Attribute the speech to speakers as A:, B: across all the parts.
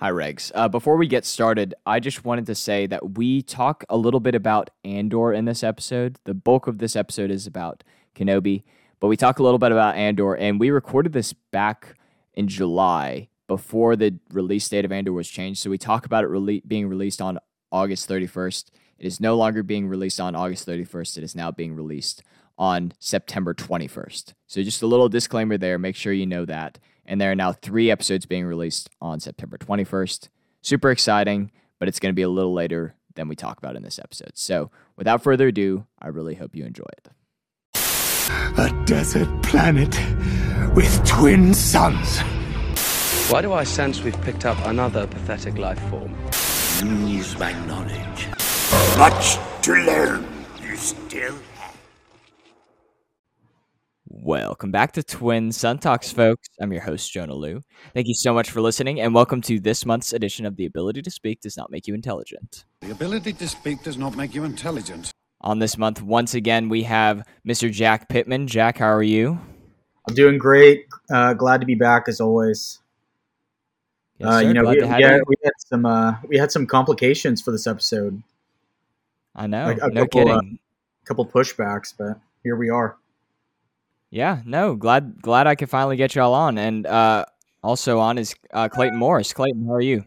A: Hi, Regs. Uh, before we get started, I just wanted to say that we talk a little bit about Andor in this episode. The bulk of this episode is about Kenobi, but we talk a little bit about Andor, and we recorded this back in July before the release date of Andor was changed. So we talk about it rele- being released on August 31st. It is no longer being released on August 31st. It is now being released on September 21st. So just a little disclaimer there. Make sure you know that and there are now three episodes being released on September 21st. Super exciting, but it's going to be a little later than we talk about in this episode. So, without further ado, I really hope you enjoy it.
B: A desert planet with twin suns.
C: Why do I sense we've picked up another pathetic life form?
B: Use my knowledge. Much to learn. You still
A: Welcome back to Twin Sun Talks, folks. I'm your host, Jonah Liu. Thank you so much for listening, and welcome to this month's edition of The Ability to Speak Does Not Make You Intelligent.
D: The ability to speak does not make you intelligent.
A: On this month, once again, we have Mr. Jack Pittman. Jack, how are you?
E: I'm doing great. Uh, glad to be back as always.
A: Yes,
E: uh, you know, we,
A: to
E: we, had,
A: you.
E: we had some uh, we had some complications for this episode.
A: I know.
E: like a
A: no
E: couple,
A: kidding.
E: uh, A couple pushbacks, but here we are.
A: Yeah, no, glad glad I could finally get y'all on. And uh, also on is uh, Clayton Morris. Clayton, how are you?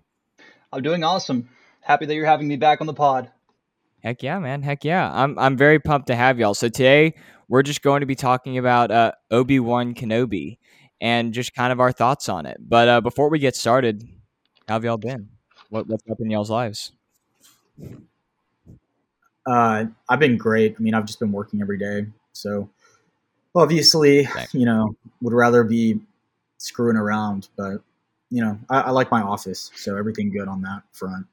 F: I'm doing awesome. Happy that you're having me back on the pod.
A: Heck yeah, man. Heck yeah. I'm I'm very pumped to have y'all. So today we're just going to be talking about uh, Obi Wan Kenobi and just kind of our thoughts on it. But uh, before we get started, how have y'all been? What what's up in y'all's lives?
E: Uh, I've been great. I mean, I've just been working every day, so obviously,
A: Same.
E: you know, would rather be screwing around, but you know, I, I like my office, so everything good on that front.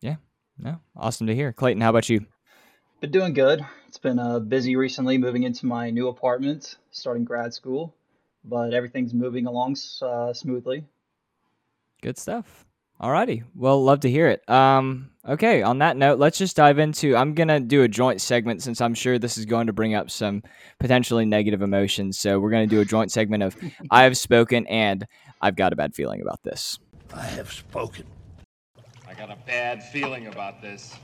A: Yeah, no, awesome to hear. Clayton, how about you?
F: Been doing good. It's been uh, busy recently moving into my new apartment, starting grad school, but everything's moving along uh, smoothly.
A: Good stuff. Alrighty. Well, love to hear it. Um, okay, on that note, let's just dive into I'm gonna do a joint segment since I'm sure this is going to bring up some potentially negative emotions. So we're gonna do a joint segment of I have spoken and I've got a bad feeling about this.
B: I have spoken.
G: I got a bad feeling about this.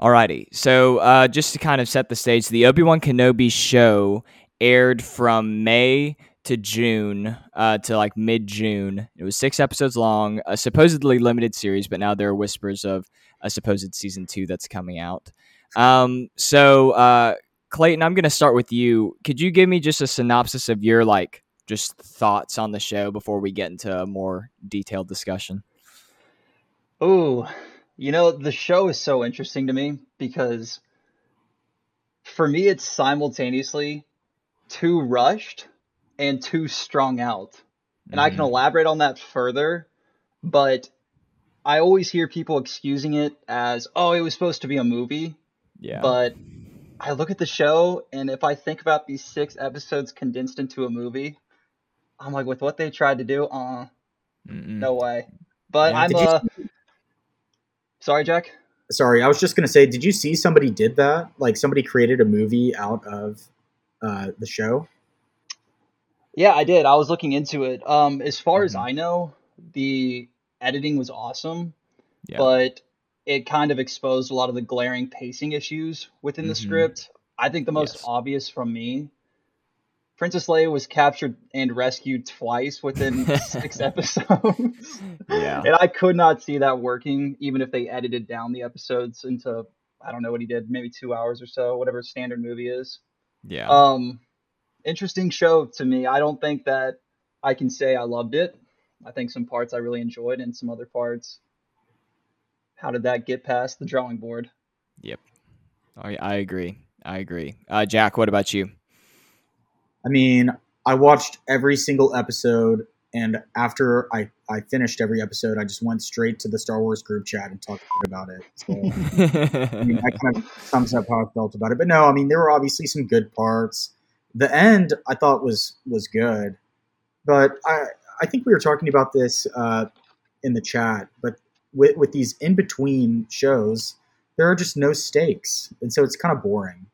A: Alrighty. So uh, just to kind of set the stage, the Obi Wan Kenobi show aired from May to June uh, to like mid June. It was six episodes long, a supposedly limited series, but now there are whispers of a supposed season two that's coming out. Um, so uh, Clayton, I'm going to start with you. Could you give me just a synopsis of your like just thoughts on the show before we get into a more detailed discussion?
F: Ooh, you know, the show is so interesting to me because for me, it's simultaneously too rushed and too strung out. And I can
A: Mhm.
F: elaborate on that further, but I always hear people excusing it as, oh, it was supposed to be a movie.
A: Yeah.
F: But I look at the show, and if I think about these six episodes condensed into a movie, I'm like, with what they tried to do, uh,
A: Mm-mm.
F: no way. But
A: Yeah.
F: I'm
E: Did you-
F: uh, sorry, Jack.
E: Sorry, I was just gonna say, did you see somebody did that? Like somebody created a movie out of uh, the show.
F: Yeah, I did. I was looking into it. Um, as far as
A: Mhm.
F: I know, the editing was awesome,
A: Yeah.
F: but it kind of exposed a lot of the glaring pacing issues within the
A: Mhm.
F: script. I think the most
A: Yes.
F: obvious from me, Princess Leia was captured and rescued twice within six episodes.
A: Yeah.
F: And I could not see that working, even if they edited down the episodes into I don't know what he did, maybe two hours or so, whatever standard movie is.
A: Yeah.
F: Um, interesting show to me. I don't think that I can say I loved it. I think some parts I really enjoyed, and some other parts. How did that get past the drawing board?
A: Yep, I, I agree. I agree. Uh, Jack, what about you?
E: I mean, I watched every single episode, and after I, I finished every episode, I just went straight to the Star Wars group chat and talked about it. So, I mean, that kind of sums up how I felt about it. But no, I mean, there were obviously some good parts. The end I thought was was good, but I I think we were talking about this uh, in the chat. But with with these in between shows, there are just no stakes, and so it's kind of boring.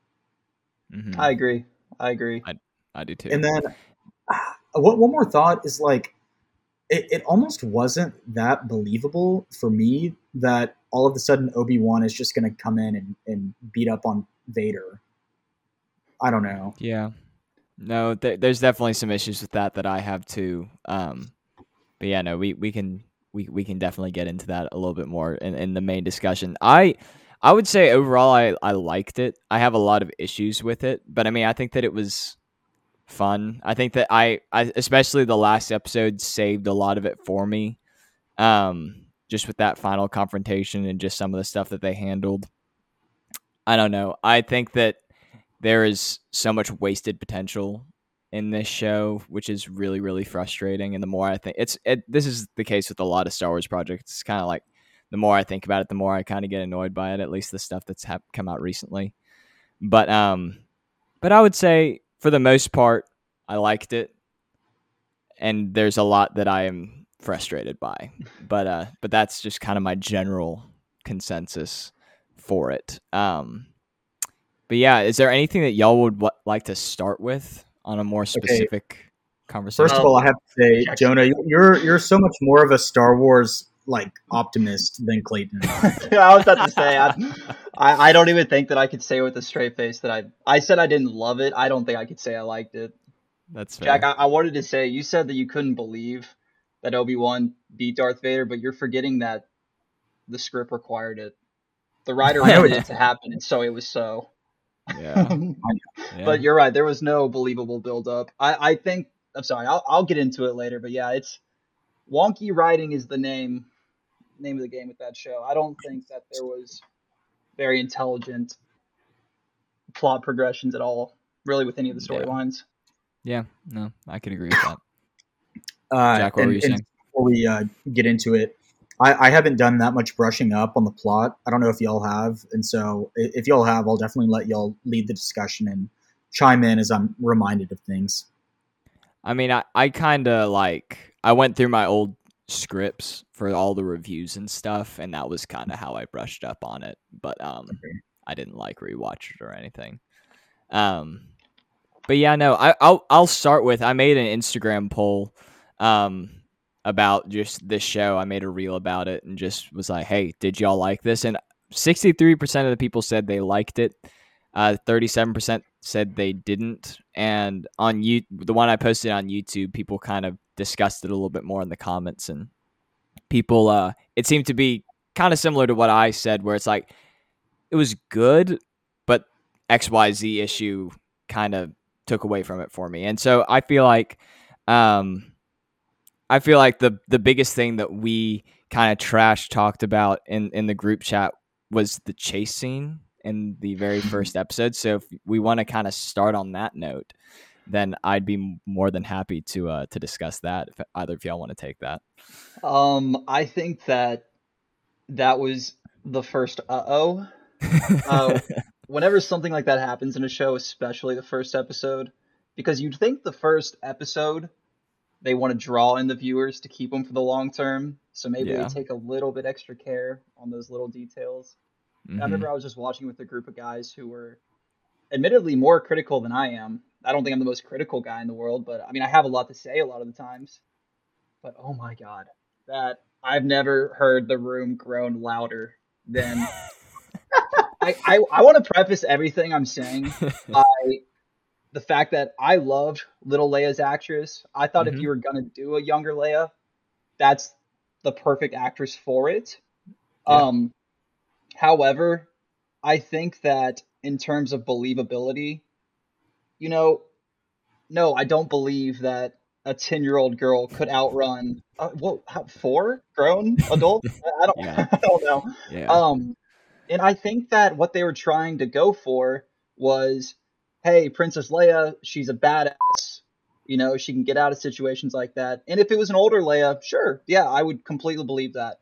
A: Mhm.
F: I agree. I agree.
A: I do too.
E: And then uh, one, one more thought is like it, it almost wasn't that believable for me that all of a sudden Obi Wan is just going to come in and, and beat up on Vader. I don't know.
A: Yeah. No, th- there's definitely some issues with that that I have too. Um, but yeah, no, we, we can we, we can definitely get into that a little bit more in, in the main discussion. I I would say overall I, I liked it. I have a lot of issues with it, but I mean I think that it was fun. I think that I, I especially the last episode saved a lot of it for me. Um, just with that final confrontation and just some of the stuff that they handled. I don't know. I think that there is so much wasted potential in this show, which is really really frustrating. And the more I think it's it, this is the case with a lot of Star Wars projects. It's kind of like the more I think about it, the more I kind of get annoyed by it. At least the stuff that's ha- come out recently. But um, but I would say for the most part, I liked it. And there's a lot that I am frustrated by. But uh, but that's just kind of my general consensus for it. Um, but yeah, is there anything that y'all would w- like to start with on a more specific conversation?
E: First of all, I have to say, Jonah, you're you're so much more of a Star Wars like optimist than Clayton.
F: I was about to say, I, I, I don't even think that I could say with a straight face that I I said I didn't love it. I don't think I could say I liked it.
A: That's fair.
F: Jack, I, I wanted to say you said that you couldn't believe that Obi Wan beat Darth Vader, but you're forgetting that the script required it. The writer
E: I
F: wanted
E: it
F: it to happen, and so it was so.
A: Yeah. yeah.
F: But you're right. There was no believable build up. I, I think. I'm sorry. I'll, I'll get into it later. But yeah, it's wonky writing is the name name of the game with that show. I don't think that there was very intelligent plot progressions at all, really, with any of the storylines.
A: yeah, no, I could agree with that.
E: Uh,
A: Jack, what
E: and-
A: were you saying?
E: Before we uh, get into it, I, I haven't done that much brushing up on the plot. I don't know if y'all have, and so if y'all have, I'll definitely let y'all lead the discussion and chime in as I'm reminded of things.
A: I mean, I, I kind of like I went through my old scripts for all the reviews and stuff, and that was kind of how I brushed up on it. But um, I didn't like rewatch it or anything. Um, but yeah, no, I, I'll I'll start with I made an Instagram poll, um, about just this show. I made a reel about it and just was like, hey, did y'all like this? And sixty three percent of the people said they liked it. Uh, thirty-seven percent said they didn't, and on you, the one I posted on YouTube, people kind of discussed it a little bit more in the comments, and people, uh, it seemed to be kind of similar to what I said, where it's like it was good, but X Y Z issue kind of took away from it for me, and so I feel like, um, I feel like the the biggest thing that we kind of trash talked about in in the group chat was the chase scene in the very first episode. So if we want to kind of start on that note, then I'd be more than happy to uh, to discuss that. If either of y'all want to take that.
F: Um, I think that that was the first uh oh. Uh, whenever something like that happens in a show, especially the first episode, because you'd think the first episode they want to draw in the viewers to keep them for the long term, so maybe
A: Yeah.
F: they take a little bit extra care on those little details.
A: Mhm.
F: I remember I was just watching with a group of guys who were admittedly more critical than I am. I don't think I'm the most critical guy in the world, but I mean, I have a lot to say a lot of the times. But oh my god, that I've never heard the room groan louder than. I, I, I want to preface everything I'm saying by the fact that I loved little Leia's actress. I thought
A: Mhm.
F: if you were gonna do a younger Leia, that's the perfect actress for it.
A: Yeah.
F: Um, however, I think that in terms of believability, you know, no, I don't believe that a ten-year-old girl could outrun uh, what how, four grown adults. I I don't,
A: Yeah.
F: I don't know.
A: yeah.
F: Um, and I think that what they were trying to go for was, hey, Princess Leia, she's a badass. You know, she can get out of situations like that. And if it was an older Leia, sure, yeah, I would completely believe that.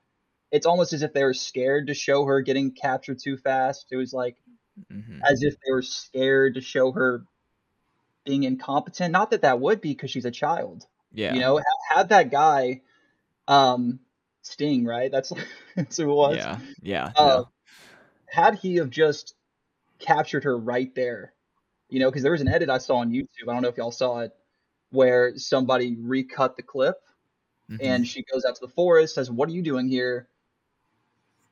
F: It's almost as if they were scared to show her getting captured too fast. It was like
A: Mhm.
F: as if they were scared to show her being incompetent. Not that that would be because she's a child.
A: Yeah.
F: You know, ha- had that guy, um, Sting, right? That's that's who it was
A: Yeah. Yeah.
F: uh,
A: no.
F: had he have just captured her right there, you know, because there was an edit I saw on YouTube. I don't know if y'all saw it, where somebody recut the clip
A: Mhm.
F: and she goes out to the forest, says, "What are you doing here?"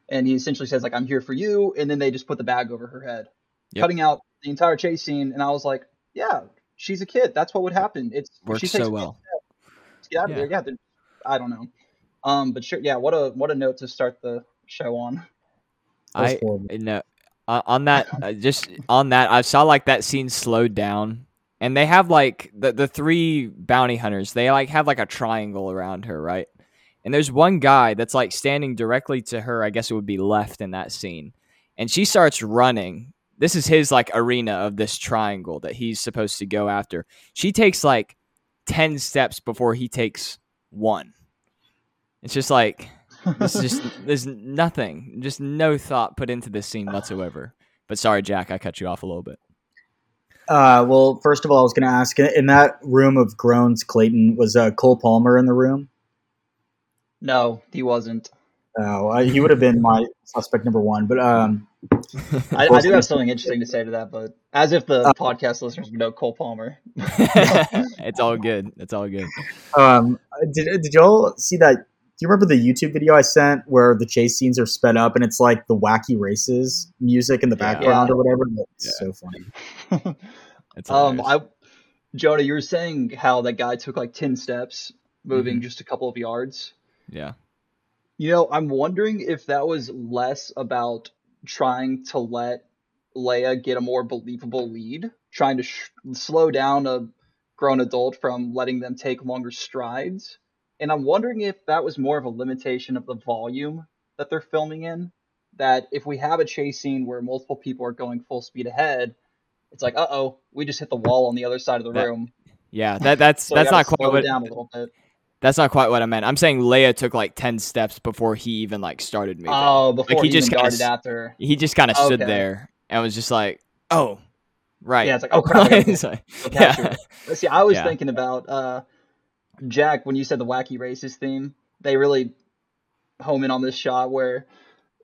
F: And he essentially says, "Like I'm here for you," and then they just put the bag over her head,
A: Yep.
F: cutting out the entire chase scene. And I was like, "Yeah, she's a kid. That's what would happen. It's
A: works
F: she takes
A: so
F: one
A: well.
F: step, Get out of
A: Yeah.
F: there. Yeah, I don't know. Um, but sure, yeah. What a what a note to start the show on.
A: I
E: horrible.
A: no uh, on that uh, just on that I saw like that scene slowed down. And they have like the the three bounty hunters they like have like a triangle around her right? And there's one guy that's like standing directly to her I guess it would be left in that scene. And she starts running. This is his like arena of this triangle that he's supposed to go after. She takes like 10 steps before he takes one. It's just like this is just there's nothing, just no thought put into this scene whatsoever. But sorry, Jack, I cut you off a little bit.
E: Uh, well, first of all, I was going to ask in that room of groans, Clayton was uh, Cole Palmer in the room.
F: No, he wasn't.
E: Oh, uh, he would have been my suspect number one. But um,
F: I, I do have something interesting to say to that, but as if the podcast listeners would know Cole Palmer.
A: it's all good. It's all good.
E: um, did did y'all see that? Do you remember the YouTube video I sent where the chase scenes are sped up and it's like the wacky races music in the background
F: Yeah.
E: or whatever? It's
A: Yeah.
E: so funny.
A: It's
F: Um,
A: hilarious.
F: I, Jonah, you were saying how that guy took like ten steps, moving
A: Mm-hmm.
F: just a couple of yards.
A: yeah.
F: You know, I'm wondering if that was less about trying to let Leia get a more believable lead, trying to sh- slow down a grown adult from letting them take longer strides. And I'm wondering if that was more of a limitation of the volume that they're filming in. That if we have a chase scene where multiple people are going full speed ahead, it's like, uh oh, we just hit the wall on the other side of the
A: That-
F: room.
A: Yeah, that that's
F: So we
A: not quite what
F: down a little bit.
A: that's not quite what I meant. I'm saying Leia took like ten steps before he even like started moving.
F: Oh, before
A: he
F: he,
A: just kinda
F: after.
A: he just kind of stood there and was just like, "Oh, right."
F: Yeah, it's like, oh crap,
A: like- yeah.
F: see, I was
A: Yeah.
F: thinking about uh, Jack when you said the wacky races theme. They really home in on this shot where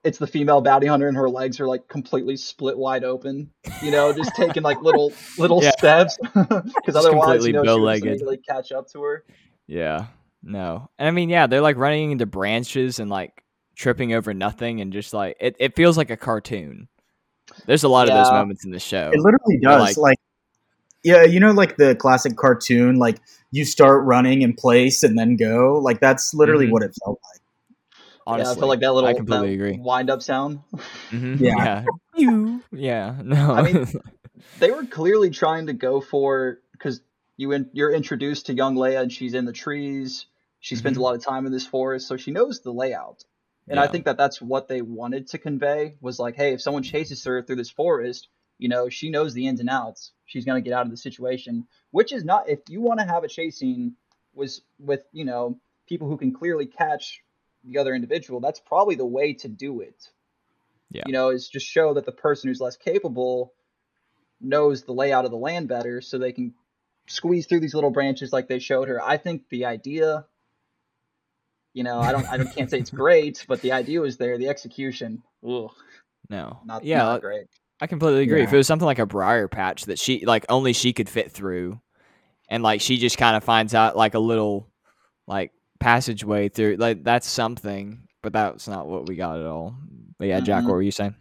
F: it's the female bounty hunter and her legs are like completely split wide open. You know, just taking like little little
A: Yeah.
F: steps because otherwise,
A: completely
F: you know, she would
A: bow-legged.
F: immediately catch up to her.
A: Yeah. No. And I mean, yeah, they're like running into branches and like tripping over nothing and just like it, it feels like a cartoon. There's a lot of those moments in the show.
E: It literally does.
A: like-
E: Like, yeah, you know, like the classic cartoon, like you start running in place and then go. Like that's literally
A: Mhm.
E: what it felt like.
A: Honestly.
F: yeah, I feel like that little
A: I completely
F: that
A: agree.
F: wind up sound.
A: Mhm,
E: Yeah.
A: Yeah. Pew. Yeah. No.
F: I mean, they were clearly trying to go for because you in, you're introduced to young Leia and she's in the trees. She spends a lot of time in this forest, so she knows the layout. And I think that that's what they wanted to convey was like, hey, if someone chases her through this forest, you know, she knows the ins and outs. She's gonna get out of the situation, which is not if you want to have a chase scene was with you know people who can clearly catch the other individual. That's probably the way to do it.
A: Yeah.
F: You know, is just show that the person who's less capable knows the layout of the land better, so they can squeeze through these little branches like they showed her. I think the idea you know, I don't, I don't, can't say it's great, but the idea was there. The execution, ugh,
A: no.
F: not,
A: yeah.
F: not
A: like,
F: great.
A: I completely agree. If it was something like a briar patch that she like only she could fit through, and like she just kind of finds out like a little like passageway through, like that's something. But that's not what we got at all. But yeah, Jack,
F: Mhm.
A: what were you saying?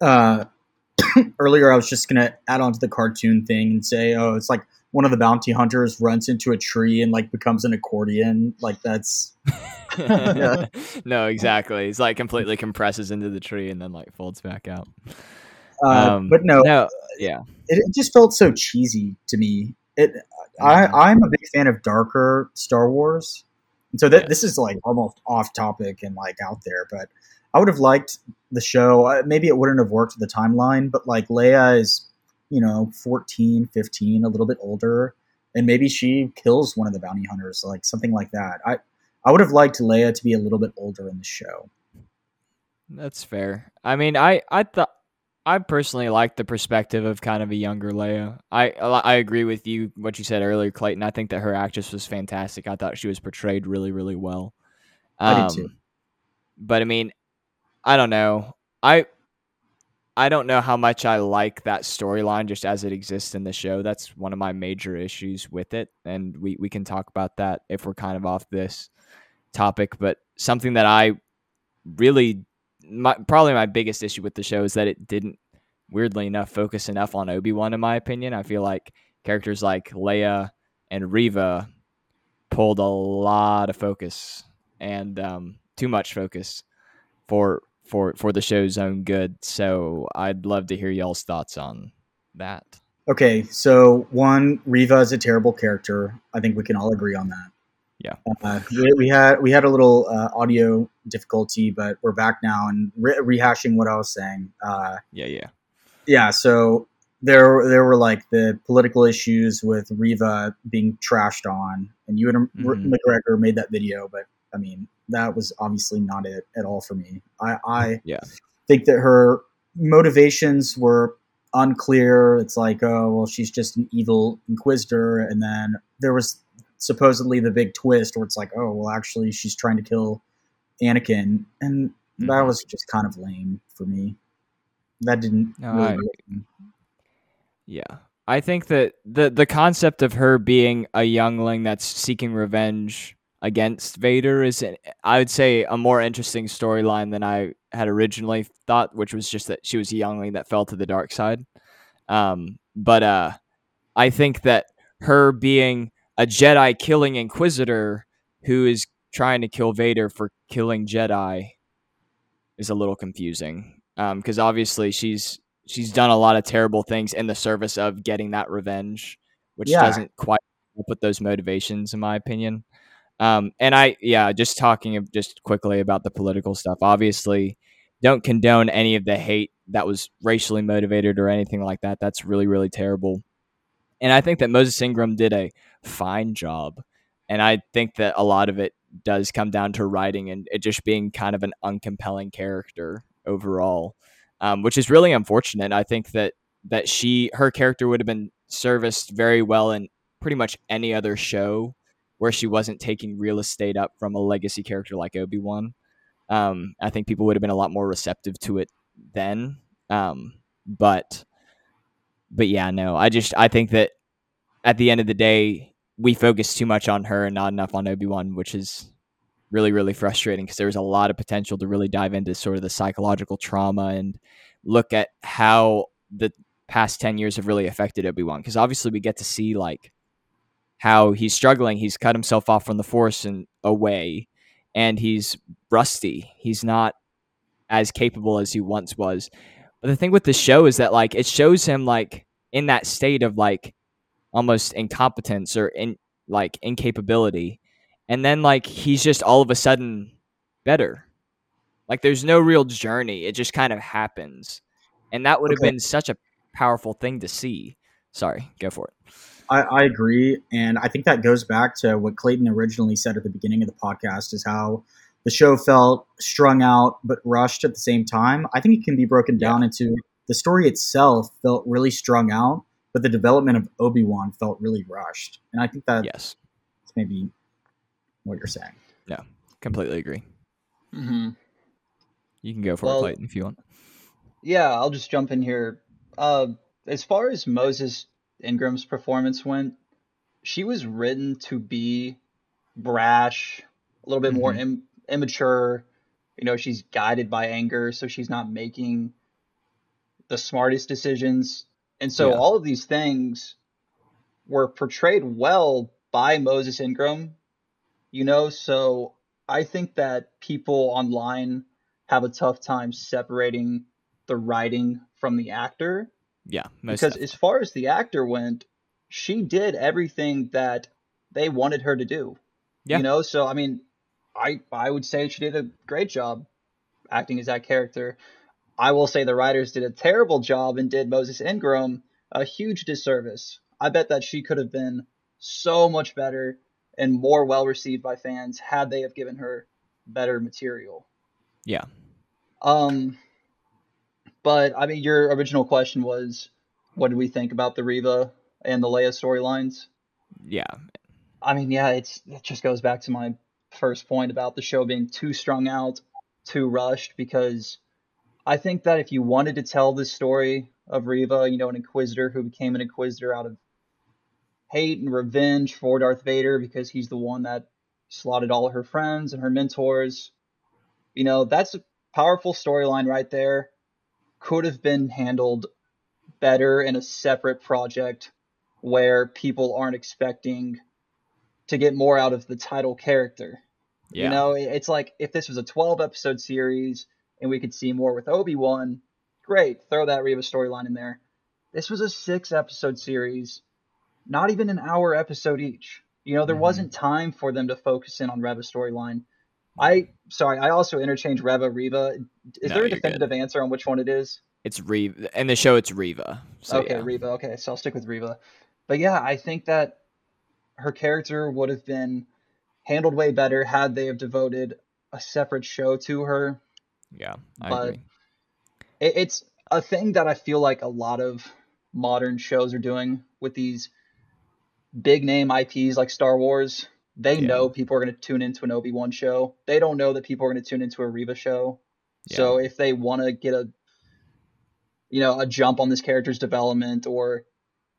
E: Uh, earlier, I was just gonna add on to the cartoon thing and say, oh, it's like one of the bounty hunters runs into a tree and like becomes an accordion. Like that's Yeah.
A: no, exactly. It's like completely compresses into the tree and then like folds back out.
E: Uh,
A: Um,
E: but no,
A: no, yeah,
E: it, it just felt so cheesy to me. It, I. I'm a big fan of darker Star Wars, and so that
A: Yes.
E: this is like almost off topic and like out there. But I would have liked the show. Maybe it wouldn't have worked the timeline, but like Leia is, you know, 14, 15, a little bit older, and maybe she kills one of the bounty hunters, like something like that. I I would have liked Leia to be a little bit older in the show.
A: that's fair. I mean, I I thought. I personally like the perspective of kind of a younger Leia. I I agree with you what you said earlier, Clayton. I think that her actress was fantastic. I thought she was portrayed really, really well.
E: I did too.
A: Um, but I mean, I don't know. I I don't know how much I like that storyline just as it exists in the show. That's one of my major issues with it. And we, we can talk about that if we're kind of off this topic. But something that I really, my, probably my biggest issue with the show is that it didn't, weirdly enough, focus enough on Obi Wan, in my opinion. I feel like characters like Leia and Reva pulled a lot of focus and um, too much focus for for for the show's own good. So I'd love to hear y'all's thoughts on that.
E: Okay, so one, Reva is a terrible character. I think we can all agree on that.
A: Yeah.
E: Uh, we, we had we had a little uh, audio difficulty, but we're back now and re- rehashing what I was saying. Uh,
A: Yeah, yeah.
E: yeah, so there there were like the political issues with Reva being trashed on, and you and
A: Mhm.
E: McGregor made that video, but I mean that was obviously not it at all for me. I, I
A: Yeah.
E: think that her motivations were unclear. It's like, oh well, she's just an evil inquisitor, and then there was supposedly the big twist where it's like, oh well, actually she's trying to kill Anakin, and that
A: Mhm.
E: was just kind of lame for me. That didn't
A: No,
E: really
A: I- Yeah. I think that the the concept of her being a youngling that's seeking revenge against Vader is I would say a more interesting storyline than I had originally thought, which was just that she was a youngling that fell to the dark side. Um, but uh, I think that her being a Jedi killing Inquisitor who is trying to kill Vader for killing Jedi is a little confusing. Because obviously she's she's done a lot of terrible things in the service of getting that revenge, which
E: Yeah.
A: doesn't quite put those motivations, in my opinion. Um, and I, yeah, just talking of just quickly about the political stuff. Obviously, don't condone any of the hate that was racially motivated or anything like that. That's really, really terrible. And I think that Moses Ingram did a fine job. And I think that a lot of it does come down to writing and it just being kind of an uncompelling character overall, um, which is really unfortunate. I think that that she her character would have been serviced very well in pretty much any other show where she wasn't taking real estate up from a legacy character like Obi Wan. Um, I think people would have been a lot more receptive to it then. Um, but but yeah, no, I just I think that at the end of the day, we focus too much on her and not enough on Obi Wan, which is really really frustrating because there was a lot of potential to really dive into sort of the psychological trauma and look at how the past 10 years have really affected Obi-Wan because obviously we get to see like how he's struggling. He's cut himself off from the force and away and he's rusty. He's not as capable as he once was. But the thing with the show is that like it shows him like in that state of like almost incompetence or in like incapability. And then like he's just all of a sudden better. Like there's no real journey. It just kind of happens. And that would have
E: Okay.
A: been such a powerful thing to see. Sorry go for it
E: I, I agree, and I think that goes back to what Clayton originally said at the beginning of the podcast: is how the show felt strung out but rushed at the same time. I think it can be broken down into the story itself felt really strung out, but the development of Obi Wan felt really rushed, and I think that's
A: yes it's
E: maybe what you're saying.
A: Yeah, completely agree
F: Mm-hmm.
A: you can go for
F: Well-
A: it clayton if you want
F: Yeah, I'll just jump in here. Uh, as far as Moses Ingram's performance went, she was written to be brash, a little bit more mm-hmm. Im- immature. You know, she's guided by anger, so she's not making the smartest decisions. And so
A: Yeah.
F: all of these things were portrayed well by Moses Ingram, you know, so I think that people online have a tough time separating the writing from the actor
A: yeah most
F: because
A: def-
F: as far as the actor went, she did everything that they wanted her to do.
A: Yeah.
F: You know, so I mean, I I would say she did a great job acting as that character. I will say the writers did a terrible job and did Moses Ingram a huge disservice. I bet that she could have been so much better and more well received by fans had they have given her better material.
A: yeah
F: Um, but I mean, your original question was, what did we think about the Reva and the Leia storylines?
A: yeah
F: I mean, yeah, it's it just goes back to my first point about the show being too strung out, too rushed. Because I think that if you wanted to tell the story of Reva, you know, an Inquisitor who became an Inquisitor out of hate and revenge for Darth Vader because he's the one that slaughtered all her friends and her mentors, you know, that's a powerful storyline right there. Could have been handled better in a separate project where people aren't expecting to get more out of the title character.
A: Yeah.
F: You know, it's like if this was a 12 episode series and we could see more with Obi Wan, great, throw that Reva storyline in there. This was a six episode series, not even an hour episode each. You know, there
A: Mhm.
F: wasn't time for them to focus in on Reva's storyline. I sorry, I also interchange Reva Reva. Is
A: No,
F: there a
A: you're good.
F: definitive answer on which one it is?
A: It's Reva. In the show, it's Reva. So,
F: okay,
A: yeah.
F: Reva. Okay, so I'll stick with Reva. But yeah, I think that her character would have been handled way better had they have devoted a separate show to her.
A: Yeah, I
F: But-
A: agree.
F: It, it's a thing that I feel like a lot of modern shows are doing with these big name IPs like Star Wars. They
A: Yeah.
F: know people are going to tune into an Obi Wan show. They don't know that people are going to tune into a Reva show. So if they want to get a, you know, a jump on this character's development or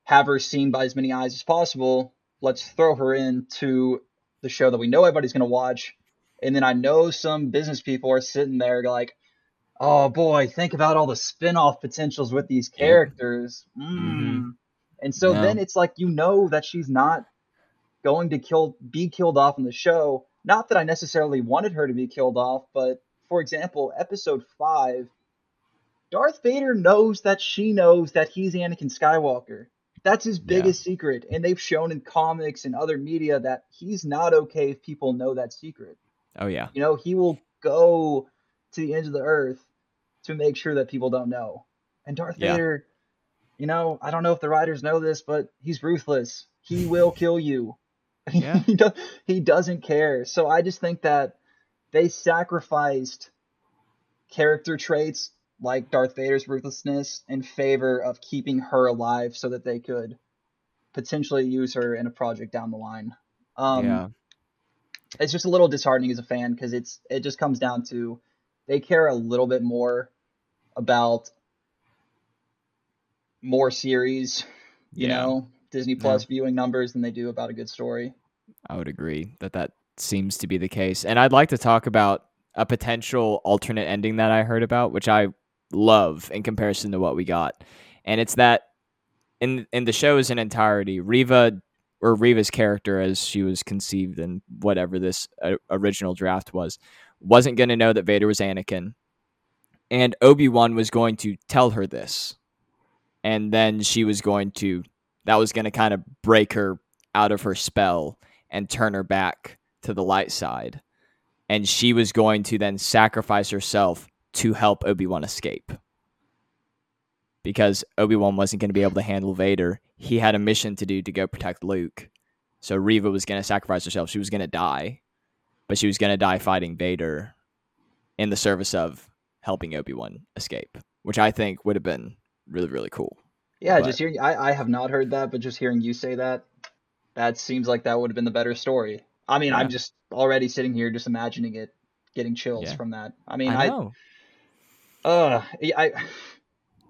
F: have her seen by as many eyes as possible, let's throw her into the show that we know everybody's going to watch. And then I know some business people are sitting there like, oh boy, think about all the spin-off potentials with these characters. Mm.
A: Mhm.
F: And so
A: Yeah.
F: then it's like you know that she's not going to kill be killed off in the show. Not that I necessarily wanted her to be killed off, but for example, episode 5 Darth Vader knows that she knows that he's Anakin Skywalker. That's his
A: Yeah.
F: biggest secret, and they've shown in comics and other media that he's not okay if people know that secret.
A: Oh yeah.
F: You know, he will go to the ends of the earth to make sure that people don't know. And Darth
A: Yeah.
F: Vader, you know, I don't know if the writers know this, but he's ruthless. He will kill you.
A: Yeah.
F: he, do- he doesn't care. So I just think that they sacrificed character traits like Darth Vader's ruthlessness in favor of keeping her alive so that they could potentially use her in a project down the line. Um,
A: yeah.
F: it's just a little disheartening as a fan because it's it just comes down to they care a little bit more about more series, you
A: Yeah.
F: know, Disney Plus viewing numbers than they do about a good story.
A: I would agree that that seems to be the case. And I'd like to talk about a potential alternate ending that I heard about, which I love in comparison to what we got. And it's that in in the show's in entirety, Riva or Riva's character as she was conceived in whatever this uh, original draft was, wasn't going to know that Vader was Anakin. And Obi-Wan was going to tell her this. And then she was going to that was going to kind of break her out of her spell and turn her back to the light side. And she was going to then sacrifice herself to help Obi Wan escape. Because Obi Wan wasn't going to be able to handle Vader. He had a mission to do to go protect Luke. So Reva was going to sacrifice herself. She was going to die, but she was going to die fighting Vader in the service of helping Obi Wan escape, which I think would have been really, really cool.
F: Yeah,
A: But-
F: just hearing I, I have not heard that, but just hearing you say that, that seems like that would have been the better story. I mean,
A: Yeah.
F: I'm just already sitting here just imagining it, getting chills
A: Yeah.
F: from that. I mean,
A: I
F: I,
A: know.
F: uh, I,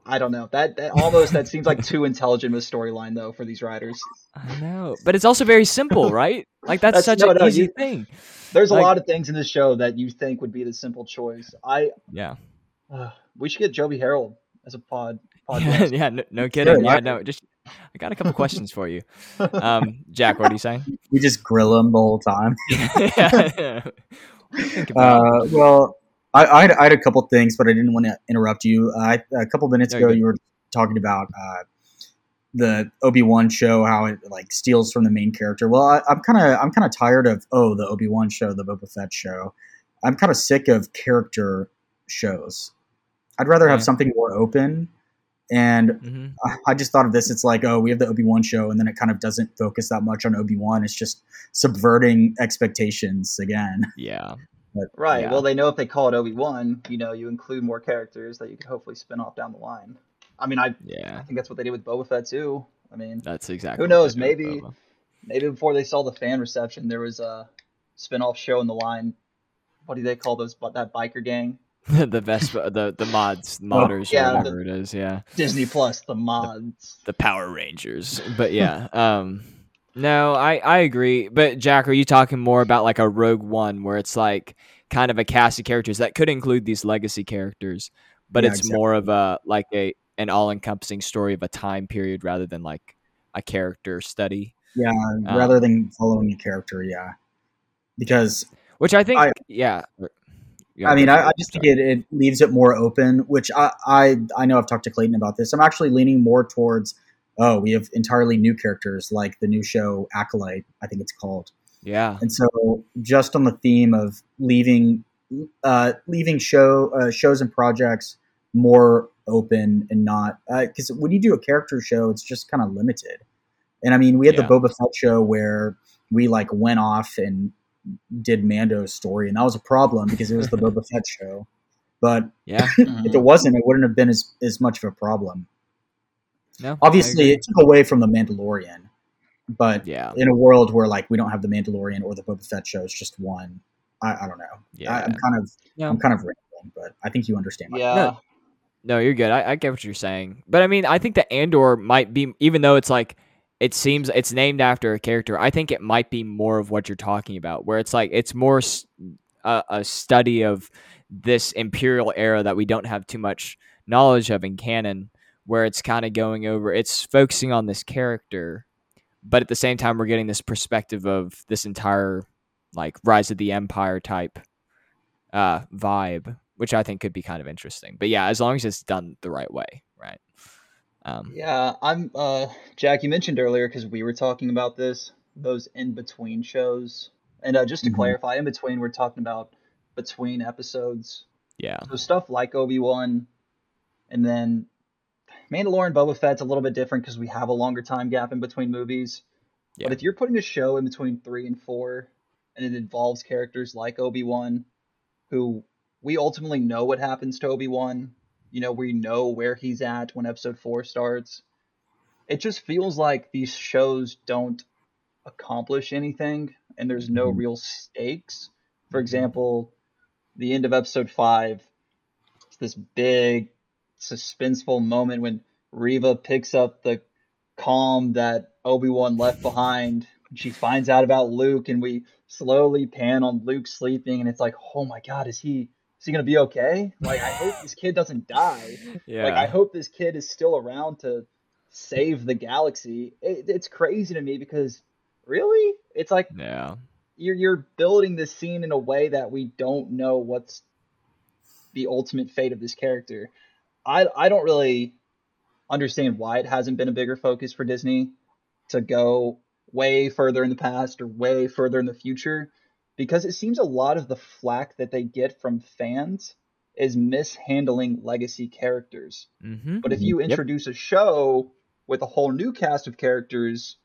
F: I don't know. That, that almost that seems like too intelligent of a storyline though for these writers.
A: I know, but it's also very simple, right? Like that's,
F: That's-
A: such
F: no,
A: an
F: no,
A: easy
F: you-
A: thing.
F: There's a lot of things in this show that you think would be the simple choice. I,
A: Yeah,
F: uh, we should get Joby Harold as a pod.
A: Yeah,
F: podcast.
A: yeah. No, no kidding.
E: Sure,
A: yeah, no. Just I got a couple questions for you. Um, Jack, what are you saying?
E: We just grill him the whole time.
A: yeah. What do you think about?
E: Uh, well, I, I, had, I had a couple things, but I didn't want to interrupt you. Uh, I, a couple minutes ago, you were talking about uh, the Obi Wan show, how it like steals from the main character. Well, I, I'm kind of I'm kind of tired of oh the Obi Wan show, the Boba Fett show. I'm kind of sick of character shows. I'd rather have
A: Yeah.
E: something more open. And
A: hmm
E: I- I just thought of this. It's like, oh, we have the Obi Wan show, and then it kind of doesn't focus that much on Obi Wan. It's just subverting expectations again.
A: Yeah,
F: Right.
A: Yeah.
F: Well, they know if they call it Obi Wan, you know, you include more characters that you could hopefully spin off down the line. I mean, I,
A: yeah, I
F: think that's what they did with Boba Fett too. I mean,
A: That's exactly.
F: Who knows, maybe- maybe before they saw the fan reception, there was a spin-off show in the line. What do they call those? But that biker gang,
A: the Vespa, the the mods, modders,
F: yeah,
A: or
F: the-
A: whatever it is. Yeah,
F: Disney Plus, the mods.
A: the Power Rangers. But yeah, um, no, I I agree. But Jack, are you talking more about like a Rogue One, where it's like kind of a cast of characters that could include these legacy characters, but
E: Yeah,
A: it's
E: exactly.
A: more of a like a an all encompassing story of a time period rather than like a character study.
E: Yeah,
A: Um,
E: rather than following a character, yeah. Because
A: Which I think,
E: I-
A: yeah.
E: I mean, I, I just think it, it leaves it more open. Which I, I I know I've talked to Clayton about this. I'm actually leaning more towards oh, we have entirely new characters like the new show Acolyte. I think it's called.
A: yeah,
E: And so, just on the theme of leaving, uh, leaving show uh, shows and projects more open and not because when you do a character show, it's just kind of limited. And I mean, we had
A: Yeah.
E: the Boba Fett show where we like went off and did Mando's story, and that was a problem because it was the Boba Fett show. But
A: yeah.
F: Mhm.
E: if it wasn't, it wouldn't have been as, as much of a problem.
A: No,
E: Obviously, it took away from the Mandalorian, but
A: yeah,
E: in a world where like we don't have the Mandalorian or the Boba Fett show, it's just one. I, I don't know.
A: yeah.
E: I, I'm kind of
A: No.
E: I'm kind of rambling, but I think you understand. My
F: Yeah.
A: No. No, you're good. I, I get what you're saying, but I mean, I think that Andor might be, even though it's like, it seems it's named after a character. I think it might be more of what you're talking about, where it's like it's more a study of this imperial era that we don't have too much knowledge of in canon, where it's kind of going over. It's focusing on this character, but at the same time, we're getting this perspective of this entire like Rise of the Empire type uh, vibe, which I think could be kind of interesting. But yeah, as long as it's done the right way? Um,
F: Yeah, I'm uh Jack, you mentioned earlier because we were talking about this, those in between shows. And uh, just to
E: Mhm.
F: clarify, in between we're talking about between episodes.
A: yeah,
F: So stuff like Obi-Wan and then Mandalorian Boba Fett's a little bit different because we have a longer time gap in between movies.
A: Yeah.
F: But if you're putting a show in between 3 and 4 and it involves characters like Obi-Wan who we ultimately know what happens to Obi-Wan, you know, we know where he's at when episode 4 starts. It just feels like these shows don't accomplish anything and there's no
E: Mhm.
F: real stakes. For example, the end of episode 5 it's this big suspenseful moment when Riva picks up the comm that Obi-Wan left behind. She finds out about Luke and we slowly pan on Luke sleeping and it's like, "Oh my god, is he is he going to be okay?" Like I hope this kid doesn't die.
A: yeah,
F: Like I hope this kid is still around to save the galaxy. It, it's crazy to me because really, it's like
A: yeah,
F: you're you're building this scene in a way that we don't know what's the ultimate fate of this character. I I don't really understand why it hasn't been a bigger focus for Disney to go way further in the past or way further in the future because it seems a lot of the flack that they get from fans is mishandling legacy characters.
A: mm-hmm.
F: But if you
A: Yep.
F: introduce a show with a whole new cast of characters,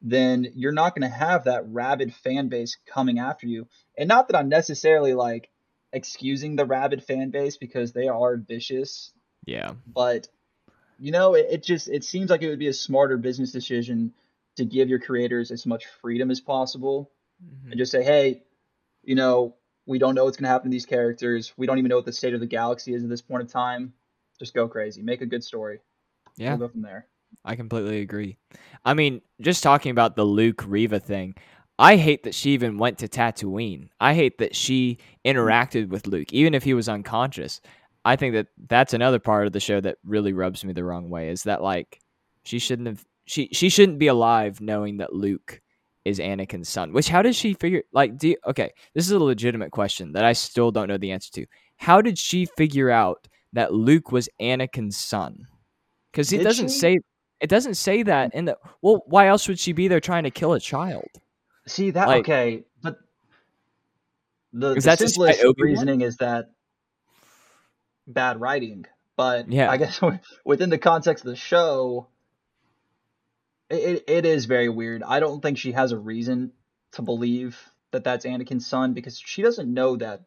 F: then you're not going to have that rabid fan base coming after you. And not that I'm necessarily like excusing the rabid fan base because they are vicious,
A: yeah,
F: but you know, it, it just it seems like it would be a smarter business decision to give your creators as much freedom as possible
A: Mhm.
F: and just say, hey, you know, we don't know what's going to happen to these characters. We don't even know what the state of the galaxy is at this point in time. Just go crazy. Make a good story.
A: yeah.
F: We'll go from there.
A: I completely agree. I mean, just talking about the Luke Riva thing, I hate that she even went to Tatooine. I hate that she interacted with Luke, even if he was unconscious. I think that that's another part of the show that really rubs me the wrong way. Is that like she shouldn't have she she shouldn't be alive knowing that Luke is Anakin's son. Which how did she figure? Like, do you, okay, this is a legitimate question that I still don't know the answer to. How did she figure out that Luke was Anakin's son? Because it
F: Did
A: doesn't
F: she?
A: say it doesn't say that in the well. Why else would she be there trying to kill a child?
F: See that
A: Like-
F: okay, but the,
A: Is
F: the
A: that
F: simplest reasoning is that bad writing. But
A: Yeah.
F: I guess within the context of the show, it, it, is very weird. I don't think she has a reason to believe that that's Anakin's son because she doesn't know that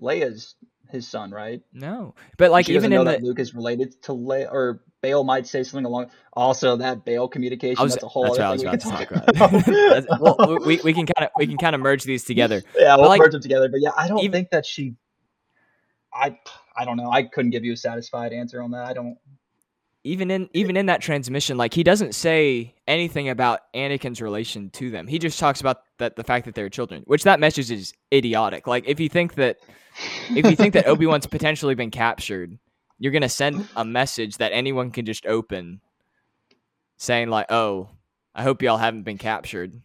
F: Leia's his son, right?
A: No, but like even in the
F: that Luke is related to Leia, or Bail might say something along. Also, that Bail communication
A: was,
F: that's a whole
A: that's
F: other
A: what I was
F: thing we can
A: talk about.
F: About.
A: well, we, we can kind of we can kind of merge these together.
F: Yeah, we'll
A: like,
F: merge them together. But yeah, I don't
A: even-
F: think that she. I I don't know. I couldn't give you a satisfied answer on that. I don't.
A: Even in even in that transmission, like he doesn't say anything about Anakin's relation to them. He just talks about that the fact that they're children, which that message is idiotic. Like if you think that if you think that Obi Wan's potentially been captured, you're gonna send a message that anyone can just open, saying like, "Oh, I hope y'all haven't been captured."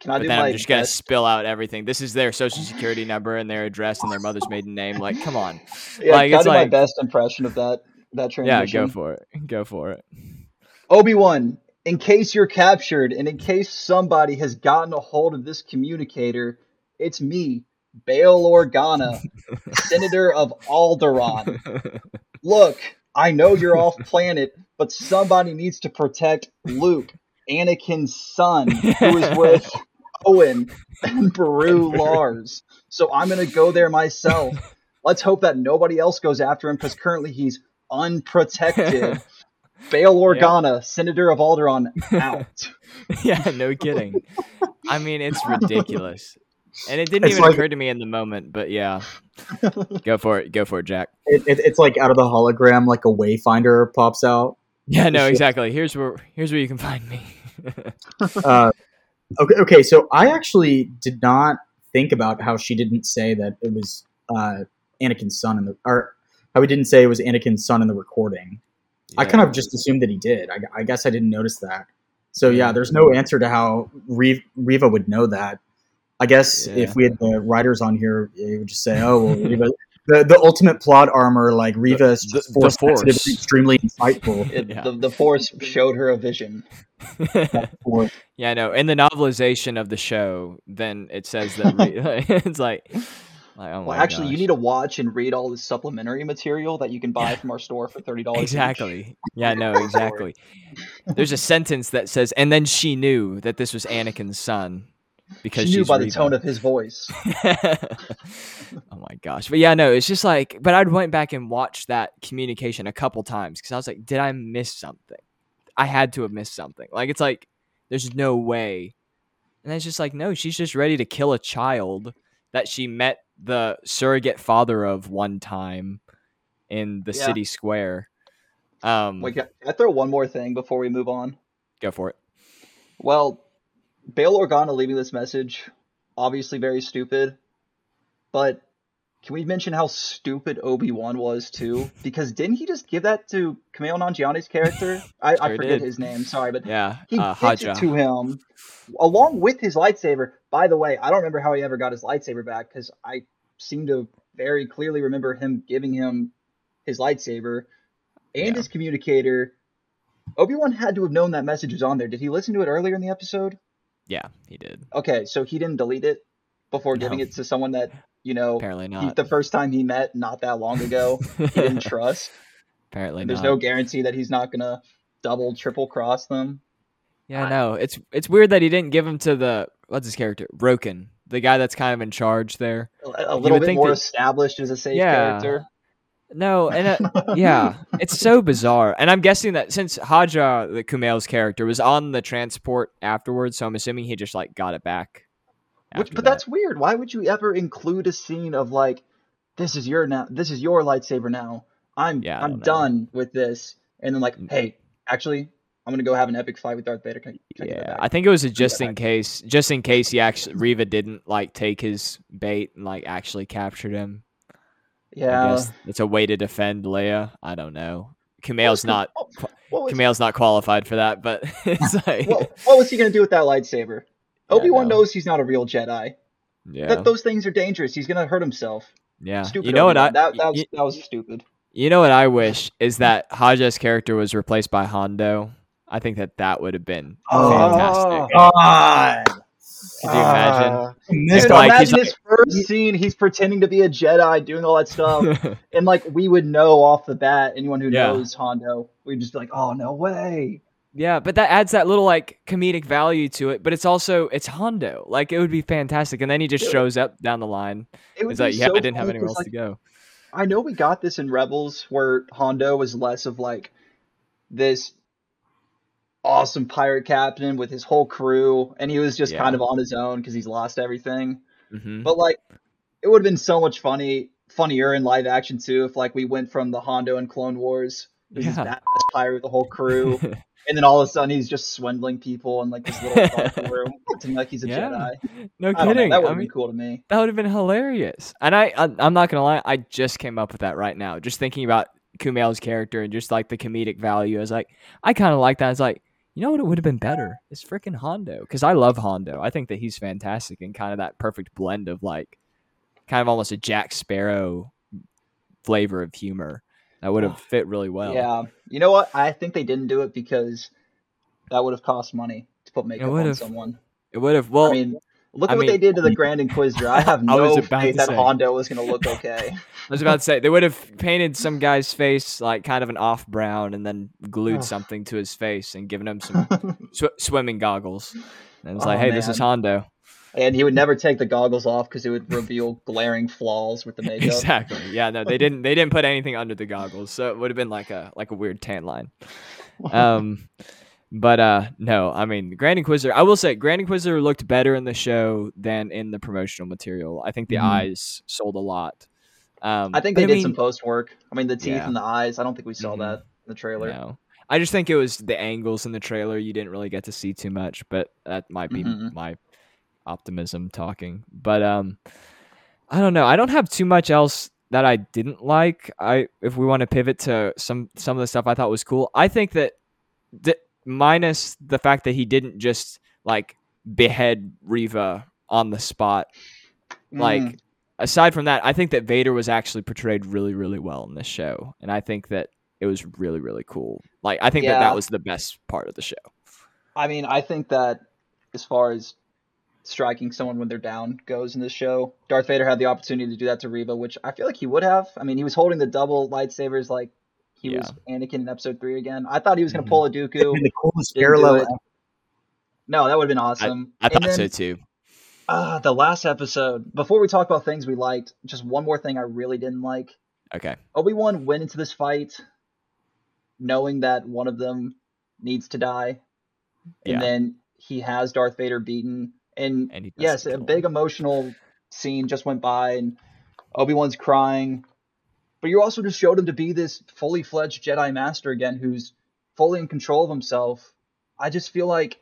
F: Can I
A: But then I'm just gonna
F: best?
A: spill out everything. This is their social security number and their address and their mother's maiden name. Like, come on.
F: Yeah,
A: like,
F: can I
A: it's
F: do my best impression of that that
A: Yeah, go for it. Go for it.
F: Obi Wan, in case you're captured and in case somebody has gotten a hold of this communicator, it's me, Bail Organa, Senator of Alderaan. Look, I know you're off planet, but somebody needs to protect Luke, Anakin's son, who is with Owen and Beru Lars. So I'm gonna go there myself. Let's hope that nobody else goes after him because currently he's unprotected. Bail Organa, Senator of Alderaan, out.
A: yeah, no kidding. I mean, it's ridiculous. And it didn't
E: It's
A: even
E: like-
A: occur to me in the moment, but yeah. Go for it. Go for it, Jack.
E: It, it, it's like out of the hologram, like a wayfinder pops out.
A: Yeah, no, exactly. Here's where here's where you can find me.
E: Uh, okay, okay. So I actually did not think about how she didn't say that it was uh, Anakin's son in the, or how he didn't say it was Anakin's son in the recording. I kind of just assumed that he did. I, I guess I didn't notice that. So yeah, there's no answer to how Re- Reva would know that. I guess
A: Yeah.
E: if we had the writers on here, it would just say, "Oh, well, Reva." The, the ultimate plot armor, like Reva is
A: the-
E: just
A: the
E: force sensitive
A: Force.
E: extremely insightful.
F: It,
A: Yeah.
F: the, the Force showed her a vision.
A: yeah, I know. In the novelization of the show, then it says that Re- it's like, like oh
F: Well, actually, you need to watch and read all the supplementary material that you can buy from our store for thirty dollars.
A: Exactly. Yeah, no, exactly. There's a sentence that says, and then she knew that this was Anakin's son because
F: She knew by the
A: Reva."
F: tone of his voice.
A: oh my gosh. But yeah, no, it's just like, but I went back and watched that communication a couple times because I was like, did I miss something? I had to have missed something. Like, it's like, there's no way. And it's just like, no, she's just ready to kill a child that she met the surrogate father of one time in the
F: Yeah.
A: city square. Um,
F: Wait, can I throw one more thing before we move on?
A: go for it.
F: Well, Bail Organa leaving this message, obviously very stupid. But can we mention how stupid Obi Wan was too? Because didn't he just give that to Kumail Nanjiani's character? I, I forget
A: did.
F: his name. Sorry, but
A: Yeah,
F: he
A: uh,
F: gives it to him along with his lightsaber. By the way, I don't remember how he ever got his lightsaber back because I seem to very clearly remember him giving him his lightsaber and
A: Yeah.
F: his communicator. Obi Wan had to have known that message was on there. Did he listen to it earlier in the episode?
A: Yeah, he did.
F: Okay, so he didn't delete it before giving it to someone that you know
A: Apparently
F: he,
A: not.
F: the first time he met not that long ago he didn't trust.
A: Apparently not.
F: There's
A: not.
F: no guarantee that he's not gonna double, triple cross them.
A: Yeah, no. It's it's weird that he didn't give him to the what's his character? Roken, the guy that's kind of in charge there.
F: A, a little bit
A: think
F: more
A: that-
F: established as a safe
A: Yeah.
F: character.
A: No, and uh, yeah, it's so bizarre. And I'm guessing that since Haja, the Kumail's character, was on the transport afterwards, so I'm assuming he just like got it back.
F: Which, but
A: that.
F: that's weird. Why would you ever include a scene of like, this is your now, this is your lightsaber now. I'm
A: Yeah, I
F: I'm done with this, and then like, hey, actually, I'm gonna go have an epic fight with Darth Vader. Can, I- can I
A: yeah,
F: back?
A: I think it was a just in case, just in case he actually Reva didn't like take his bait and like actually captured him. I
F: yeah.
A: guess it's a way to defend Leia. I don't know. Kumail's not Kumail's not qualified for that, but it's like
F: what, what was he gonna do with that lightsaber?
A: Yeah,
F: Obi Wan
A: no.
F: knows he's not a real Jedi.
A: yeah,
F: That those things are dangerous. He's gonna hurt himself.
A: yeah.
F: Stupid.
A: You know what I
F: that that was,
A: you,
F: that was stupid.
A: you know what I wish is that Haja's character was replaced by Hondo. I think that that would have been
F: Oh.
A: fantastic.
E: God.
A: Could you imagine?
E: Missed
F: Dude,
A: like-
F: imagine his first scene. He's pretending to be a Jedi, doing all that stuff,
A: Uh,
F: and like we would know off the bat. Anyone who
A: Yeah.
F: knows Hondo, we'd just be like, "Oh no way!"
A: yeah, but that adds that little like comedic value to it. But it's also it's Hondo. Like it would be fantastic, and then he just
F: Dude.
A: shows up down the line.
F: It would
A: It's
F: be
A: like, yeah,
F: so
A: I didn't have
F: anywhere
A: anywhere
F: 'cause,
A: else to go.
F: I know we got this in Rebels, where Hondo was less of like this awesome pirate captain with his whole crew, and he was just
A: Yeah.
F: kind of on his own because he's lost everything.
A: hmm
F: But like, it would have been so much funny, funnier in live action too if like we went from the Hondo and Clone Wars, who's
A: Yeah.
F: badass pirate with the whole crew, and then all of a sudden he's just swindling people in like this little dark room, acting like he's a
A: Yeah.
F: Jedi.
A: no
F: I know,
A: kidding.
F: that would
A: I
F: have
A: mean,
F: been cool to me.
A: That would have been hilarious. And I, I I'm not gonna lie, I just came up with that right now. Just thinking about Kumail's character and just like the comedic value. I was like, I kind of like that. It's like, you know what? It would have been better. It's freaking Hondo because I love Hondo. I think that he's fantastic and kind of that perfect blend of like, kind of almost a Jack Sparrow flavor of humor that would have fit really well.
F: Yeah, you know what? I think they didn't do it because that would have cost money to put makeup on someone.
A: It would have. Well,
F: I mean, look
A: I
F: at what they did to the Grand Inquisitor. I have
A: I
F: no
A: about
F: faith that
A: say.
F: Hondo was going to look okay.
A: I was about to say they would have painted some guy's face like kind of an off brown and then glued something to his face and given him some sw- swimming goggles. And it's like,
F: Oh,
A: hey, this is. Hondo.
F: and he would never take the goggles off because it would reveal glaring flaws with the makeup.
A: Exactly. Yeah, no, they didn't. They didn't put anything under the goggles, so it would have been like a like a weird tan line. Um, but uh, no, I mean, Grand Inquisitor. I will say, Grand Inquisitor looked better in the show than in the promotional material. I think the
E: Mhm.
A: eyes sold a lot. Um,
F: I think they did
A: mean,
F: some post work. I mean, the teeth
A: Yeah.
F: and the eyes. I don't think we saw
A: Mhm.
F: that in the trailer.
A: No. I just think it was the angles in the trailer you didn't really get to see too much, but that might be
F: Mhm.
A: my optimism talking. But um I don't know. I don't have too much else that I didn't like. I if we want to pivot to some some of the stuff I thought was cool. I think that d- minus the fact that he didn't just like behead Reva on the spot. Like
F: Mm.
A: aside from that, I think that Vader was actually portrayed really really well in this show, and I think that it was really really cool. Like I think that
F: Yeah.
A: that was the best part of the show.
F: I mean, I think that as far as striking someone when they're down goes in this show, Darth Vader had the opportunity to do that to Reva, which I feel like he would have. I mean, he was holding the double lightsabers like he was Anakin in Episode Three again. I thought he was going to
A: Mhm.
F: pull a Dooku.
E: the coolest parallel.
F: No, that would have been awesome.
A: I
F: And
A: thought
F: then,
A: so too.
F: Uh, the last episode. Before we talk about things we liked, just one more thing I really didn't like.
A: Okay.
F: Obi Wan went into this fight knowing that one of them needs to die, and
A: Yeah.
F: then he has Darth Vader beaten. And,
A: And
F: yes, a big emotional scene just went by, and Obi Wan's crying. But you also just showed him to be this fully fledged Jedi Master again, who's fully in control of himself. I just feel like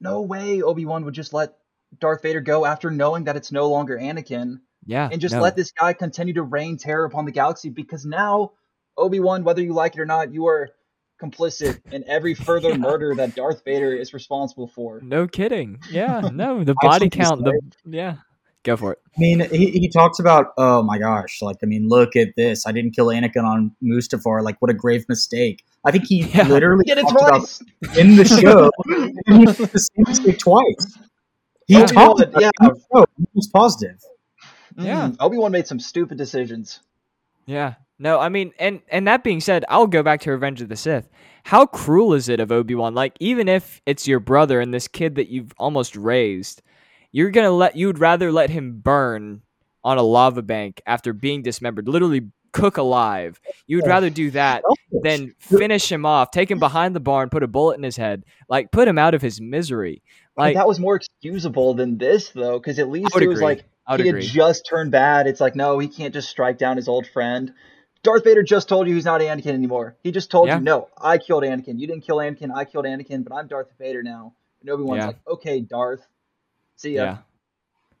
F: no way Obi Wan would just let Darth Vader go after knowing that it's no longer Anakin
A: Yeah.
F: and just
A: no.
F: let this guy continue to reign terror upon the galaxy because now Obi-Wan whether you like it or not you are complicit in every further
A: Yeah.
F: murder that Darth Vader is responsible for.
A: No kidding. Yeah. No. The body count. The yeah. Go for it.
E: I mean, he, he talks about, oh my gosh, like, I mean, look at this. I didn't kill Anakin on Mustafar. Like, what a grave mistake. I think he
A: Yeah.
E: literally
F: Get it
E: talked about
F: twice.
E: in the show. and he did the same mistake twice. He
F: Obi-Wan,
E: talked about
F: yeah.
E: it in the show. He was positive.
A: Yeah.
F: Mhm. Obi-Wan made some stupid decisions.
A: Yeah. No, I mean, and and that being said, I'll go back to Revenge of the Sith. How cruel is it of Obi Wan? Like, even if it's your brother and this kid that you've almost raised, you're gonna let you'd rather let him burn on a lava bank after being dismembered, literally cook alive. You'd rather do that than finish him off, take him behind the barn, and put a bullet in his head, like put him out of his misery. Like,
F: that was more excusable than this though cuz at least it was
A: agree.
F: like he
A: agree.
F: had just turned bad. It's like no, he can't just strike down his old friend. Darth Vader just told you he's not Anakin anymore. He just told
A: Yeah.
F: you, no, I killed Anakin. You didn't kill Anakin. I killed Anakin, but I'm Darth Vader now. And Obi Wan's
A: Yeah.
F: like, okay, Darth. See ya.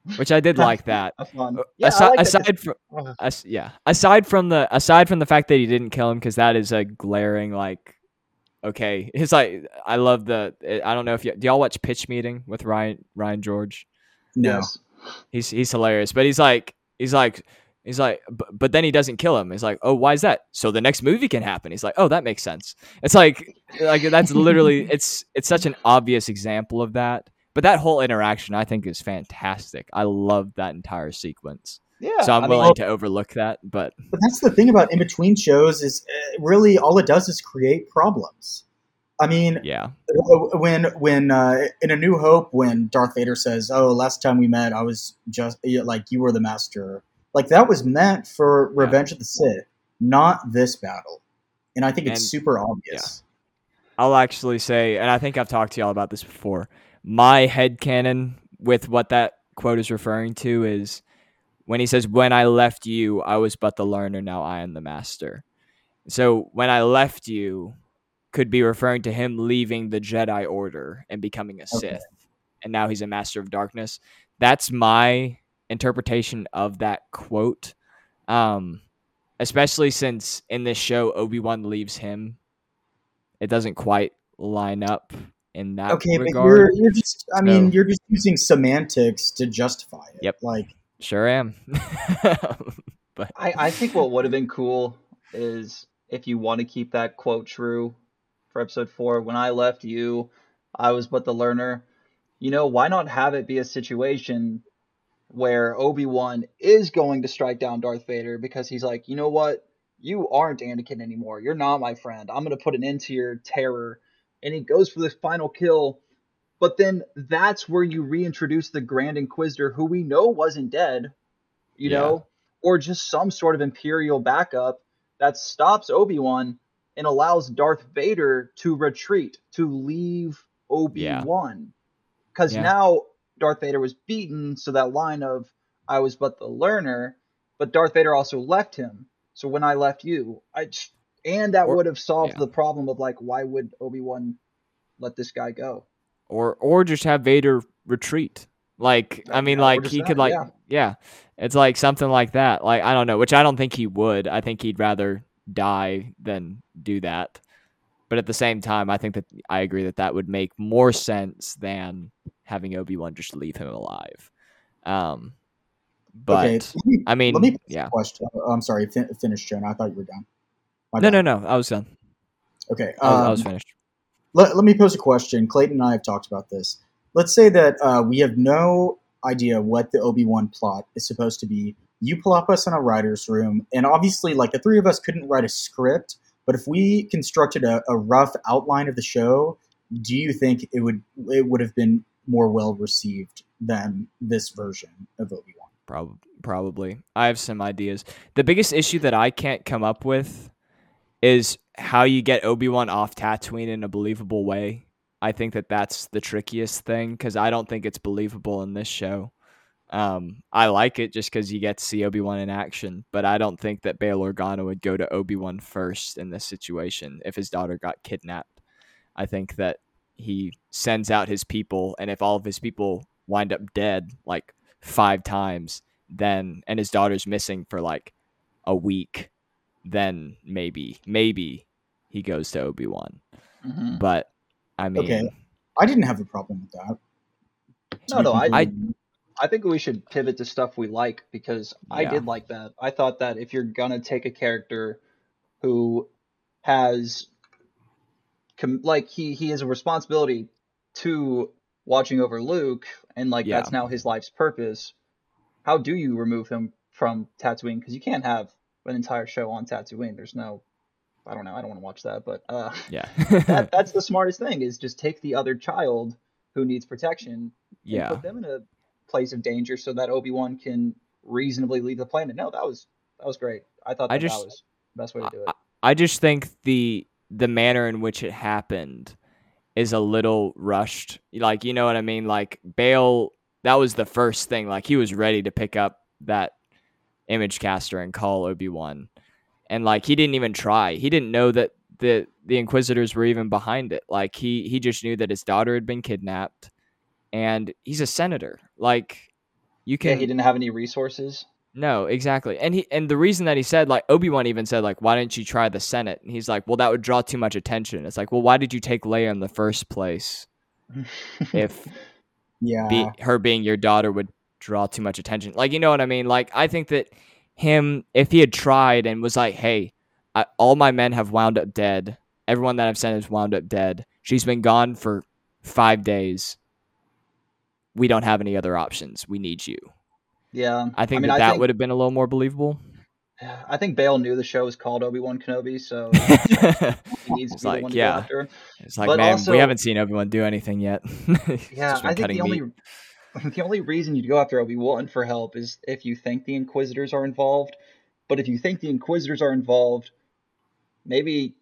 A: yeah. Which I did like that.
F: Have fun.
A: Uh, aside,
F: that.
A: from as, yeah, aside from the aside from the fact that he didn't kill him because that is a glaring like. Okay, it's like I love the. I don't know if you do y'all watch Pitch Meeting with Ryan Ryan George.
E: No.
F: Yes.
A: He's he's hilarious, but he's like he's like he's like but, but then he doesn't kill him. He's like, oh, why is that? So the next movie can happen. He's like, oh, that makes sense. It's like like that's literally it's it's such an obvious example of that. But that whole interaction, I think, is fantastic. I love that entire sequence.
F: Yeah.
A: so I'm
F: I mean,
A: willing to overlook that. But
E: But that's the thing about in between shows is uh, really all it does is create problems. I mean,
A: yeah,
E: when when uh, in A New Hope, when Darth Vader says, "Oh, last time we met, I was just like you were the master," like that was meant for
A: Yeah.
E: Revenge of the Sith, not this battle. And I think it's super obvious.
A: I'll actually say, and I think I've talked to y'all about this before. My head canon with what that quote is referring to is when he says, "When I left you, I was but the learner; now I am the master." So when I left you, could be referring to him leaving the Jedi Order and becoming a
E: Okay.
A: Sith, and now he's a Master of Darkness. That's my interpretation of that quote. Um, especially since in this show Obi Wan leaves him, it doesn't quite line up in that
E: Okay, but
A: regard.
E: you're, you're just, I mean, you're just using semantics to justify it.
A: Yep.
E: Like,
A: Sure am. but
F: I, I think what would have been cool is if you want to keep that quote true for episode four. When I left you, I was but the learner. You know, why not have it be a situation where Obi Wan is going to strike down Darth Vader because he's like, you know what? You aren't Anakin anymore. You're not my friend. I'm going to put an end to your terror. And he goes for the final kill. But then that's where you reintroduce the Grand Inquisitor, who we know wasn't dead, you
A: Yeah.
F: know, or just some sort of Imperial backup that stops Obi Wan and allows Darth Vader to retreat, to leave Obi Wan. Because
A: Yeah.
F: now Darth Vader was beaten, so that line of I was but the learner, but Darth Vader also left him. So when I left you, I just, and that
A: Or-
F: would have solved
A: yeah.
F: the problem of like why would Obi Wan let this guy go?
A: or or just have Vader retreat. Like I mean,
F: Yeah,
A: like he
F: that,
A: could like
F: yeah.
A: yeah. it's like something like that. Like I don't know, which I don't think he would. I think he'd rather die than do that. But at the same time, I think that I agree that that would make more sense than having Obi Wan just leave him alive. Um, but
E: okay, me,
A: I mean,
E: let me
A: yeah.
E: question. Oh, I'm sorry, fin- finish, Jonah. I thought you were done. My
A: No,
E: bad.
A: no, no. I was done.
E: Okay,
A: I was, I was
E: um,
A: finished.
E: let, let me pose a question. Clayton and I have talked about this. Let's say that uh, we have no idea what the Obi Wan plot is supposed to be. You plop us in a writer's room, and obviously, like the three of us couldn't write a script, but if we constructed a, a rough outline of the show, do you think it would it would have been more well received than this version of Obi Wan?
A: Probably, probably. I have some ideas. The biggest issue that I can't come up with is how you get Obi Wan off Tatooine in a believable way. I think that that's the trickiest thing because I don't think it's believable in this show. Um, I like it just because you get to see Obi Wan in action, but I don't think that Bail Organa would go to Obi Wan first in this situation if his daughter got kidnapped. I think that he sends out his people, and if all of his people wind up dead like five times, then and his daughter's missing for like a week, then maybe maybe he goes to Obi Wan.
F: Mhm.
A: But I mean,
E: Okay. I didn't have a problem with that.
F: No, no, I,
E: completely-
F: I think we should pivot to stuff we like because I
A: Yeah.
F: did like that. I thought that if you're gonna take a character who has, com- like he he has a responsibility to watching over Luke, and like that's now his life's purpose. How do you remove him from Tatooine? Because you can't have an entire show on Tatooine. There's no, I don't know. I don't want to watch that, but uh,
A: yeah,
F: that that's the smartest thing is just take the other child who needs protection and
A: yeah.
F: put them in a place of danger so that Obi Wan can reasonably leave the planet. No, that was that was great. I thought
A: I
F: that,
A: just-
F: that was the best way to do it.
A: I just think the the manner in which it happened is a little rushed. Like, you know what I mean? Like Bail, that was the first thing. Like he was ready to pick up that image caster and call Obi Wan, and like he didn't even try. He didn't know that the the Inquisitors were even behind it. Like he he just knew that his daughter had been kidnapped, and he's a senator. Like you
F: yeah,
A: can
F: he didn't have any resources.
A: no, exactly. And he and the reason that he said like Obi-Wan even said like why didn't you try the Senate? And he's like, "Well, that would draw too much attention." It's like, "Well, why did you take Leia in the first place if
E: yeah.
A: be, her being your daughter would draw too much attention?" Like, you know what I mean? Like I think that him if he had tried and was like, "Hey, I, all my men have wound up dead. Everyone that I've sent has wound up dead. She's been gone for 5 days. We don't have any other options. We need you."
F: yeah,
A: I think
F: mean,
A: that
F: I
A: that
F: think,
A: would have been a little more believable.
F: I think Bail knew the show was called Obi Wan Kenobi, so he needs to
A: It's
F: be
A: like,
F: the one to
A: yeah.
F: go after.
A: It's like,
F: But
A: man,
F: also-
A: we haven't seen Obi-Wan do anything yet.
F: Yeah, I think the only
A: meat.
F: the only reason you'd go after Obi Wan for help is if you think the Inquisitors are involved. But if you think the Inquisitors are involved, maybe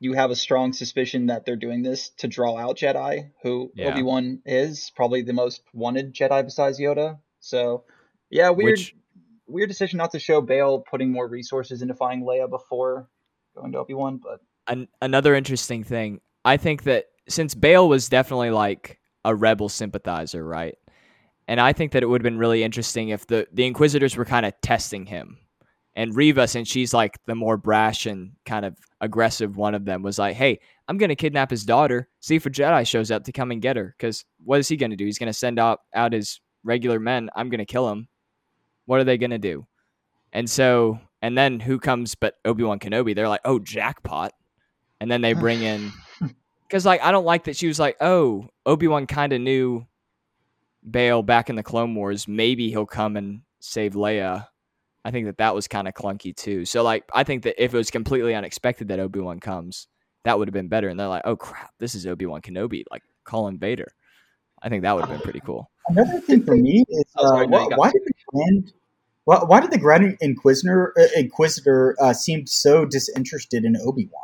F: you have a strong suspicion that they're doing this to draw out Jedi, who
A: Yeah.
F: Obi Wan is probably the most wanted Jedi besides Yoda. So, yeah, weird,
A: Which-
F: weird decision not to show Bail putting more resources into finding Leia before going to Obi Wan, but
A: An- another interesting thing, I think that since Bail was definitely like a rebel sympathizer, right? And I think that it would have been really interesting if the the Inquisitors were kind of testing him, and Reva, since she's like the more brash and kind of aggressive one of them, was like, "Hey, I'm gonna kidnap his daughter. See if a Jedi shows up to come and get her. Because what is he gonna do? He's gonna send out out his regular men. I'm gonna kill him. What are they gonna do? And so, and then who comes but Obi Wan Kenobi? They're like, oh, jackpot. And then they bring in, because like I don't like that she was like, oh, Obi Wan kind of knew Bail back in the Clone Wars. Maybe he'll come and save Leia. I think that that was kind of clunky too. So like, I think that if it was completely unexpected that Obi Wan comes, that would have been better. And they're like, oh crap, this is Obi Wan Kenobi, like calling Vader. I think that would have been pretty cool.
E: Another thing for me is
F: Oh,
E: uh,
F: sorry,
E: why, why did the Grand why, why did the Grand Inquisitor uh, Inquisitor uh, seem so disinterested in Obi Wan?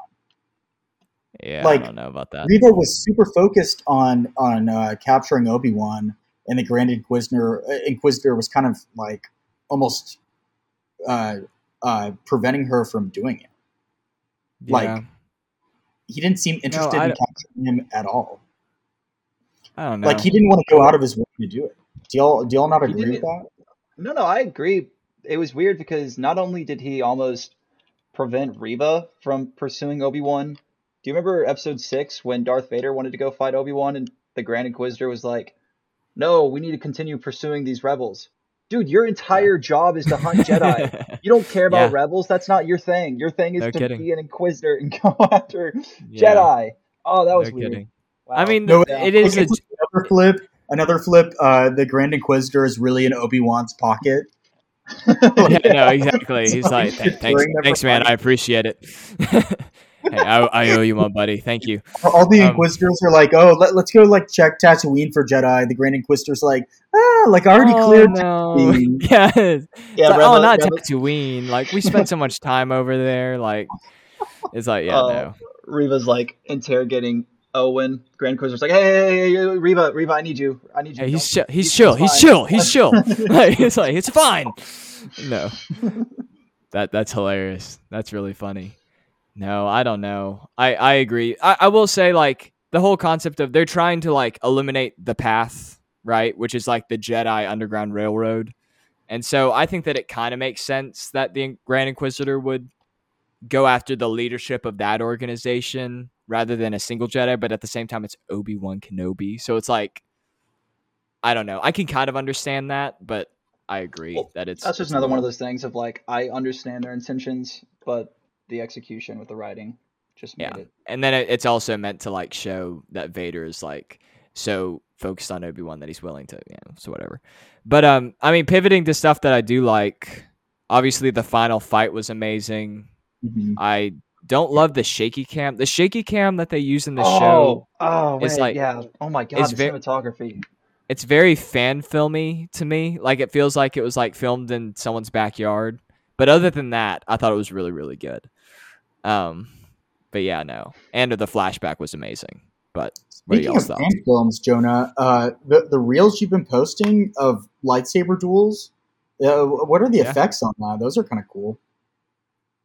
A: Yeah,
E: Like,
A: I don't know about that.
E: Reva was super focused on on uh, capturing Obi Wan, and the Grand Inquisitor uh, Inquisitor was kind of like almost uh, uh, preventing her from doing it. like, He didn't seem interested
A: I
E: in capturing him at all.
A: I don't know.
E: Like he didn't want to go out of his way to do it. Do y'all do y'all not agree with that?
F: No, no, I agree. It was weird because not only did he almost prevent Reva from pursuing Obi Wan. Do you remember episode six when Darth Vader wanted to go fight Obi Wan and the Grand Inquisitor was like, "No, we need to continue pursuing these rebels." Dude, your entire job is to hunt Jedi. You don't care about
A: Yeah.
F: rebels. That's not your thing. Your thing is
A: No
F: to
A: kidding.
F: be an Inquisitor and go after
A: Yeah,
F: Jedi. Oh, that was
A: no
F: weird. Wow.
A: I mean,
E: No,
A: it is.
E: Okay,
A: A,
E: another flip. Another flip. Uh, the Grand Inquisitor is really in Obi Wan's pocket.
A: yeah, no, exactly. He's like,
E: he's
A: thanks, thanks, man. I appreciate it. Hey, I, I owe you, my buddy. Thank you.
E: All the
A: Um,
E: Inquisitors are like, "Oh, let, us go like check Tatooine for Jedi." The Grand Inquisitor's like, "Ah, like I already
A: oh,
E: cleared
A: no.
E: Tatooine."
A: Yeah. It's
F: yeah,
A: like,
F: Reva-
A: oh, not
F: Reva-
A: Tatooine. Like we spent so much time over there. Like it's like, yeah,
F: Oh.
A: no.
F: Reva's like interrogating Owen. Grand Inquisitor's like, hey, hey, hey, hey, Reva, Reva, I need you. I need you.
A: Hey, he's
F: Don't-
A: chill. He's
F: he's
A: chill. He's
F: fine."
A: chill. He's chill. like, it's like it's fine. No, that that's hilarious. That's really funny. No, I don't know. I I agree. I, I will say like the whole concept of they're trying to like eliminate the path, right? Which is like the Jedi Underground Railroad, and so I think that it kind of makes sense that the Grand Inquisitor would go after the leadership of that organization rather than a single Jedi. But at the same time, it's Obi Wan Kenobi, so it's like I don't know. I can kind of understand that, but I agree
F: Well,
A: that it's
F: That's just another one of those things of like, I understand their intentions, but the execution with the writing just made
A: Yeah.
F: it.
A: And then it's also meant to like show that Vader is like so focused on Obi Wan that he's willing to, you know, so whatever. But um, I mean, pivoting to stuff that I do like. Obviously, the final fight was amazing.
E: Mhm.
A: I don't love the shaky cam. The shaky cam that they use in the
F: oh,
A: show,
F: oh,
A: is
F: wait,
A: like-
F: yeah. Oh my god,
A: it's
F: cinematography.
A: it's very fan filmy to me. Like it feels like it was like filmed in someone's backyard. But other than that, I thought it was really, really good. Um, but yeah, no. And the flashback was amazing. But what are
E: Speaking
A: y'all's
E: of
A: thoughts?
E: fan films, Jonah, uh, the the reels you've been posting of lightsaber duels, uh, what are the
A: Yeah.
E: effects on that? Those are kind of cool.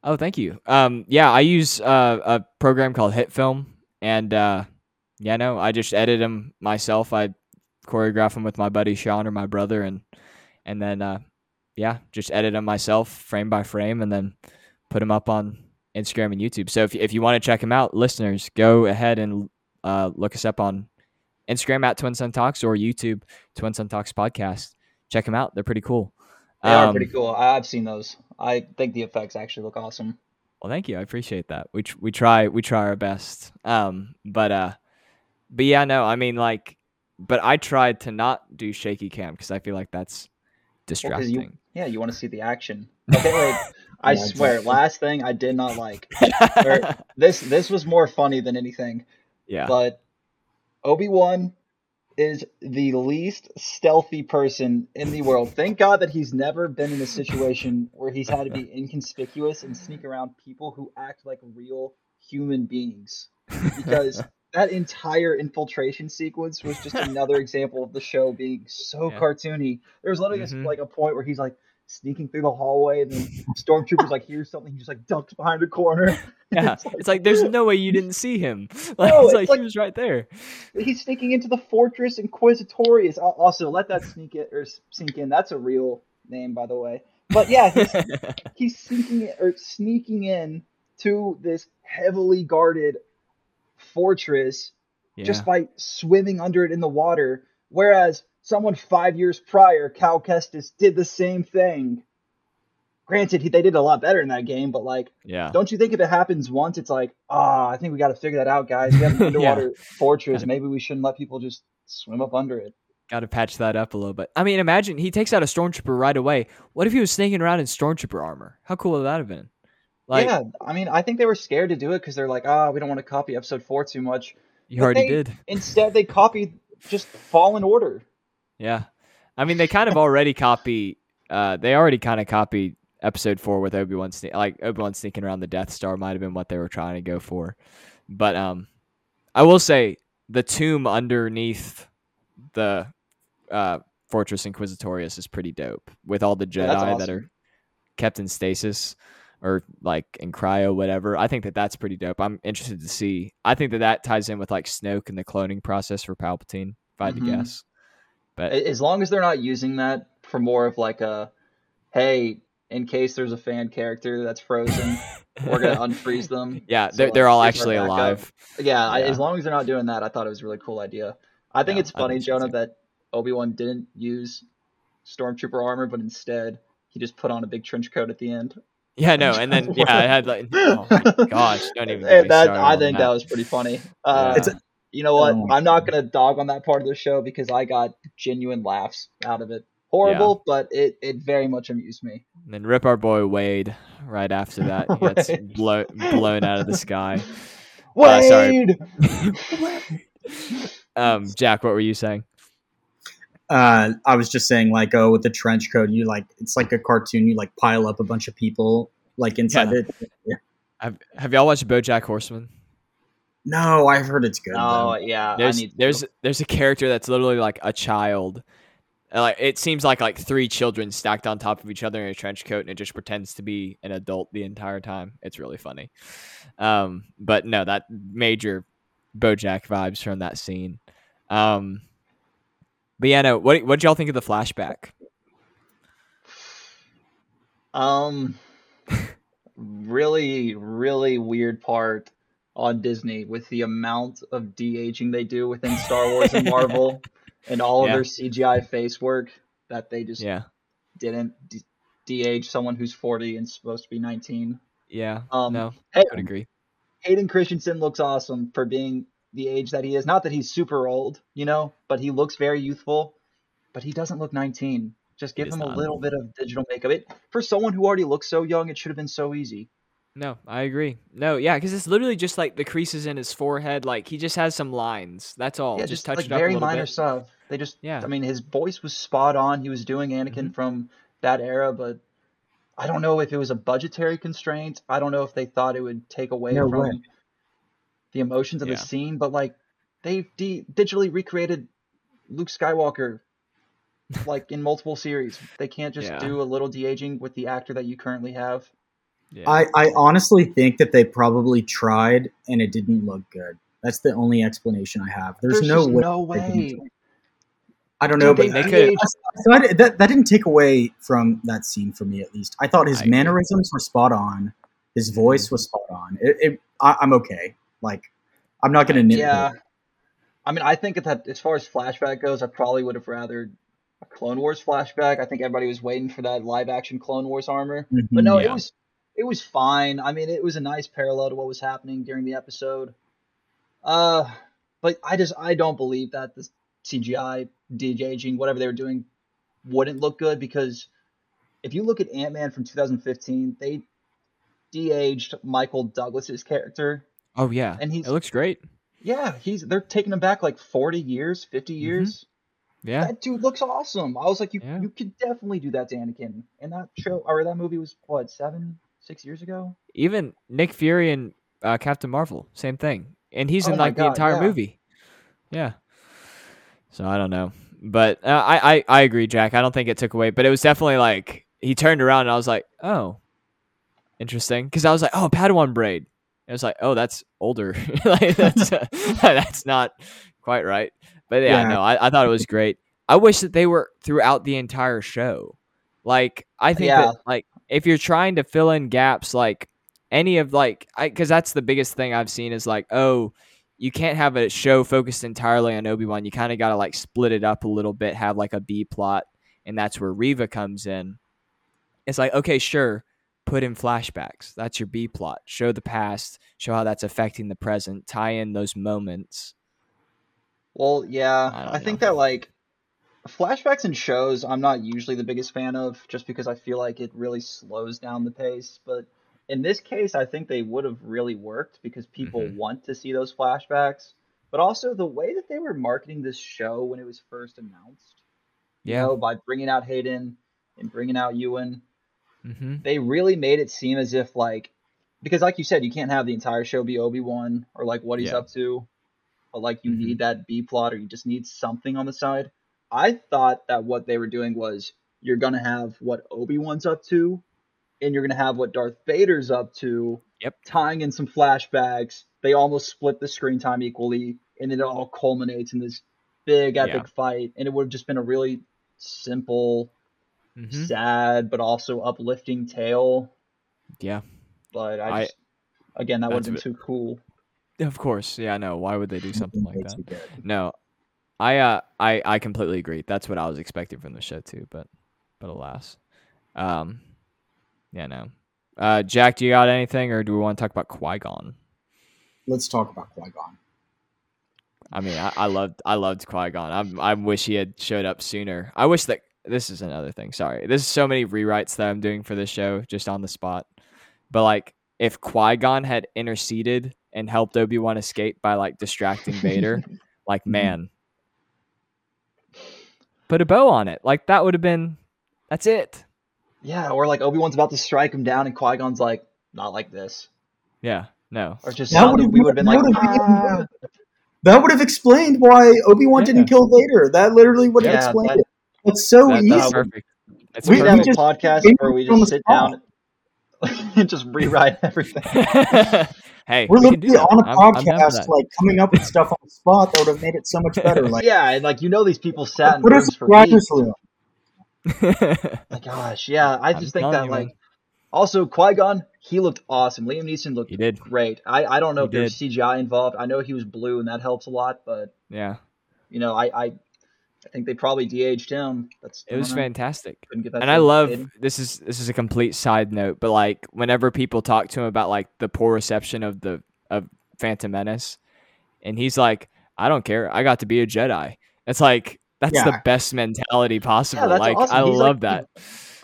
A: Oh, thank you. Um, yeah, I use uh, a program called HitFilm, and uh, yeah, no, I just edit them myself. I choreograph them with my buddy Sean or my brother, and and then uh, yeah, just edit them myself, frame by frame, and then put them up on Instagram and YouTube. So if if you want to check them out, listeners, go ahead and uh, look us up on Instagram at Twin Sun Talks or YouTube Twin Sun Talks Podcast. Check them out; they're pretty cool.
F: They are
A: Um,
F: pretty cool. I- I've seen those. I think the effects actually look awesome.
A: Well, thank you. I appreciate that. We we try we try our best. Um, but uh, but yeah, no, I mean like, but I tried to not do shaky cam because I feel like that's distracting.
F: you, yeah, you want to see the action. Okay, wait. I oh,
E: Yeah,
F: swear,
E: exactly.
F: last thing I did not like. or- this this was more funny than anything.
A: yeah,
F: But Obi Wan is the least stealthy person in the world. Thank God that he's never been in a situation where he's had to be inconspicuous and sneak around people who act like real human beings. Because that entire infiltration sequence was just another example of the show being so
A: Yeah.
F: cartoony. There was literally just,
A: Mhm.
F: like a point where he's like, sneaking through the hallway, and then stormtroopers like hear something, he just like ducks behind a corner.
A: Yeah,
F: It's like-
A: it's like there's no way you didn't see him. Like,
F: No,
A: it's like,
F: like-
A: he was right there.
F: He's sneaking into the fortress Inquisitorius. Also, let that sneak in or sink in. That's a real name, by the way. But yeah, he's, he's sneaking or sneaking in to this heavily guarded fortress
A: yeah.
F: just by swimming under it in the water. Whereas someone five years prior, Cal Kestis, did the same thing. Granted, he, they did a lot better in that game, but like,
A: yeah.
F: don't you think if it happens once, it's like, ah, I think we got to figure that out, guys. We have an
A: Yeah.
F: underwater fortress.
A: Gotta-
F: Maybe we shouldn't let people just swim up under it.
A: Got to patch that up a little bit. I mean, imagine he takes out a stormtrooper right away. What if he was sneaking around in stormtrooper armor? How cool would that have been? Like,
F: yeah, I mean, I think they were scared to do it because they're like, ah, we don't want to copy Episode Four too much.
A: you
F: But
A: already
F: they-
A: did.
F: Instead, they copied just Fallen Order.
A: Yeah. I mean, they kind of already copy. Uh, they already kind of copied episode four with Obi Wan, sne- like Obi Wan sneaking around the Death Star might have been what they were trying to go for. But um, I will say the tomb underneath the uh, Fortress Inquisitorius is pretty dope with all the Jedi
F: Yeah, that's
A: that are kept in stasis or like in cryo, whatever. I think that that's pretty dope. I'm interested to see. I think that that ties in with like Snoke and the cloning process for Palpatine. If I had
F: Mhm.
A: to guess, but
F: As long as they're not using that for more of like a, hey, in case there's a fan character that's frozen, we're gonna unfreeze them.
A: Yeah,
F: So,
A: they're, they're all actually alive.
F: Yeah, I, as long as they're not doing that, I thought it was a really cool idea. I think
A: Yeah,
F: it's funny, Jonah, that Obi Wan didn't use stormtrooper armor, but instead he just put on a big trench coat at the end.
A: Yeah, no, and then yeah, I had like, oh my gosh, don't even. Get
F: that I think that. was pretty funny. Uh,
A: Yeah.
E: It's-
F: you know what?
E: Oh.
F: I'm not gonna dog on that part of the show because I got genuine laughs out of it. Horrible, but it, it very much amused me.
A: And then rip our boy Wade right after that. He gets blow, blown out of the sky. Uh, sorry.
F: Wade!
A: Um, Jack, what were you saying?
E: Uh, I was just saying, like, oh, with the trench coat, you like it's like a cartoon. You like pile up a bunch of people like inside
A: Yeah.
E: it. Yeah.
A: Have Have y'all watched BoJack Horseman?
E: No, I've heard it's good.
F: Oh
E: though.
F: yeah,
A: There's
F: I need to.
A: there's there's a character that's literally like a child. Like it seems like like three children stacked on top of each other in a trench coat, and it just pretends to be an adult the entire time. It's really funny. Um, but no, that major BoJack vibes from that scene. Um, but yeah, no. What what did y'all think of the flashback?
F: Um, really, really weird part on Disney with the amount of de aging they do within Star Wars and Marvel, and all of their CGI face work that they just
A: Yeah,
F: didn't de age someone who's forty and supposed to be nineteen.
A: yeah.
F: Um,
A: no,
F: Hey,
A: I would agree.
F: Hayden Christensen looks awesome for being the age that he is. Not that he's super old, you know, but he looks very youthful. But he doesn't look 19. Just give him a
A: not.
F: little bit of digital makeup. It for someone who already looks so young, it should have been so easy.
A: No, I agree. No, yeah, because it's literally just like the creases in his forehead. Like he just has some lines. That's all.
F: yeah,
A: just,
F: just,
A: touch
F: like
A: it up a
F: very
A: little
F: minor
A: bit.
F: stuff. They just,
A: Yeah.
F: I mean, his voice was spot on. He was doing Anakin
A: Mhm.
F: from that era, but I don't know if it was a budgetary constraint. I don't know if they thought it would take away
E: No
F: from
E: way.
F: The emotions of
A: Yeah.
F: the scene, but like they de- digitally recreated Luke Skywalker like in multiple series. They can't just
A: Yeah.
F: do a little de aging with the actor that you currently have.
A: Yeah.
E: I, I honestly think that they probably tried and it didn't look good. That's the only explanation I have. There's,
F: There's,
E: no
F: just
E: way.
F: no way.
E: I don't know,
F: Dude,
E: but
A: they
F: they
A: could-
E: so I, that, that didn't take away from that scene for me, at least. I thought his
A: I agree.
E: mannerisms were spot on. His voice mm-hmm. was spot on. It, it, I, I'm okay. Like, I'm not going to nitpick.
F: Yeah. I mean, I think that as far as flashback goes, I probably would have rather a Clone Wars flashback. I think everybody was waiting for that live action Clone Wars armor.
E: Mhm.
F: But no,
A: Yeah.
F: it was it was fine. I mean, it was a nice parallel to what was happening during the episode. Uh, but I just I don't believe that the CGI de-aging whatever they were doing wouldn't look good because if you look at Ant Man from 2015, they de-aged Michael Douglas's character.
A: Oh yeah,
F: and he's-
A: it looks great.
F: Yeah, he's they're taking him back like 40 years, 50 years.
A: Yeah,
F: That dude looks awesome. I was like, you
A: Yeah.
F: you could definitely do that to Anakin. And that show or that movie was what seven, six years ago.
A: even Nick Fury and uh, Captain Marvel, same thing, and he's
F: Oh
A: in like the entire
F: yeah.
A: movie. Yeah. So I don't know, but uh, I, I I agree, Jack. I don't think it took away, but it was definitely like he turned around and I was like, oh, interesting. Because I was like, oh, Padawan braid. It was like, oh, that's older. like that's uh, that's not quite right. But yeah,
E: Yeah.
A: no, I, I thought it was great. I wish that they were throughout the entire show. Like I think
F: Yeah.
A: that like if you're trying to fill in gaps, like any of like because that's the biggest thing I've seen is like, oh, you can't have a show focused entirely on Obi Wan. You kind of got to like split it up a little bit, have like a B plot, and that's where Reva comes in. It's like, okay, sure, put in flashbacks. That's your B plot. Show the past, show how that's affecting the present, tie in those moments.
F: Well, yeah,
A: I
F: I, think that like flashbacks and shows, I'm not usually the biggest fan of, just because I feel like it really slows down the pace. But in this case, I think they would have really worked because people
A: Mhm.
F: want to see those flashbacks. But also the way that they were marketing this show when it was first announced, you
A: Yeah.
F: know, by bringing out Hayden and bringing out Ewan,
A: Mm-hmm.
F: they really made it seem as if like because like you said you can't have the entire show be obi-wan or like what he's
A: Yeah.
F: up to but like you
A: Mhm.
F: need that b plot or you just need something on the side i thought that what they were doing was you're gonna have what obi-wan's up to and you're gonna have what darth vader's up to
A: Yep.
F: tying in some flashbacks they almost split the screen time equally and then it all culminates in this big epic
A: Yeah.
F: fight and it would have just been a really simple
A: Mm-hmm.
F: sad but also uplifting tale.
A: Yeah.
F: But I
A: I-
F: again that would have been too cool.
A: Of course. Yeah. No. Why would they do something like that? No, I uh, I I completely agree. That's what I was expecting from the show too. But but alas, um, yeah, no. Uh, Jack, do you got anything, or do we want to talk about Qui Gon?
E: Let's talk about Qui Gon.
A: I mean, I, I loved I loved Qui Gon. I I wish he had showed up sooner. I wish that this is another thing. Sorry, there's so many rewrites that I'm doing for this show just on the spot. But like, if Qui Gon had interceded and helped Obi Wan escape by like distracting Vader, like man, put a bow on it. Like that would have been. That's it.
F: Yeah, or like Obi Wan's about to strike him down, and Qui Gon's like, "Not like this,"
A: Yeah. No.
F: or just
E: That would've-
F: we would have been
E: that
F: like,
E: would've been-
F: "Ah."
E: That would have explained why Obi Wan
A: Yeah.
E: didn't kill Vader. That literally would have
F: Yeah,
E: explained
F: that-
E: it. That's so
A: That-
E: easy.
A: that's perfect. That's
E: We-
F: we
E: we
F: have a
E: just-
F: podcast where we just sit down and just rewrite everything.
A: hey,
E: We're
A: we do
E: literally
A: that.
E: on a
A: I'm- I'm down for
E: podcast, like coming up with stuff on the spot that would have made it so much better. Like,
F: yeah, and like you know, these people sat in
E: put us
F: rooms for weeks.
E: room.
F: My gosh, yeah, I
A: I'm
F: just think that
A: you,
F: like
A: man.
F: also Qui Gon, he looked awesome. Liam Neeson looked
A: He did.
F: great. I I don't know
A: He
F: if there's CGI involved. I know he was blue, and that helps a lot, but
A: Yeah.
F: you know, I I, I think they probably de-aged him. That's
A: It was fantastic.
F: Couldn't get that
A: and I love
F: Hayden.
A: this is this is a complete side note, but like whenever people talk to him about like the poor reception of the of Phantom Menace, and he's like, I don't care, I got to be a Jedi. It's like that's the best mentality possible.
F: that's
A: like
F: awesome.
A: I
F: He's,
A: love
F: like,
A: that.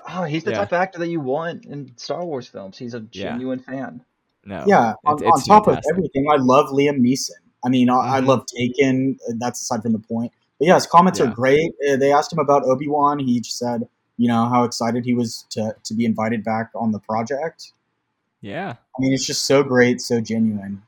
F: Oh, he's the
A: Yeah.
F: type of actor that you want in Star Wars films. He's a
A: Yeah.
F: genuine fan.
A: No,
E: Yeah, on,
A: it's-
E: on top
A: fantastic.
E: of everything, I love Liam Neeson. I mean, I, I
A: Mhm.
E: love Taken. That's aside from the point. But yeah, his comments
A: Yeah.
E: are great. Uh, they asked him about Obi Wan. He just said, you know, how excited he was to to be invited back on the project.
A: Yeah,
E: I mean, it's just so great, so genuine.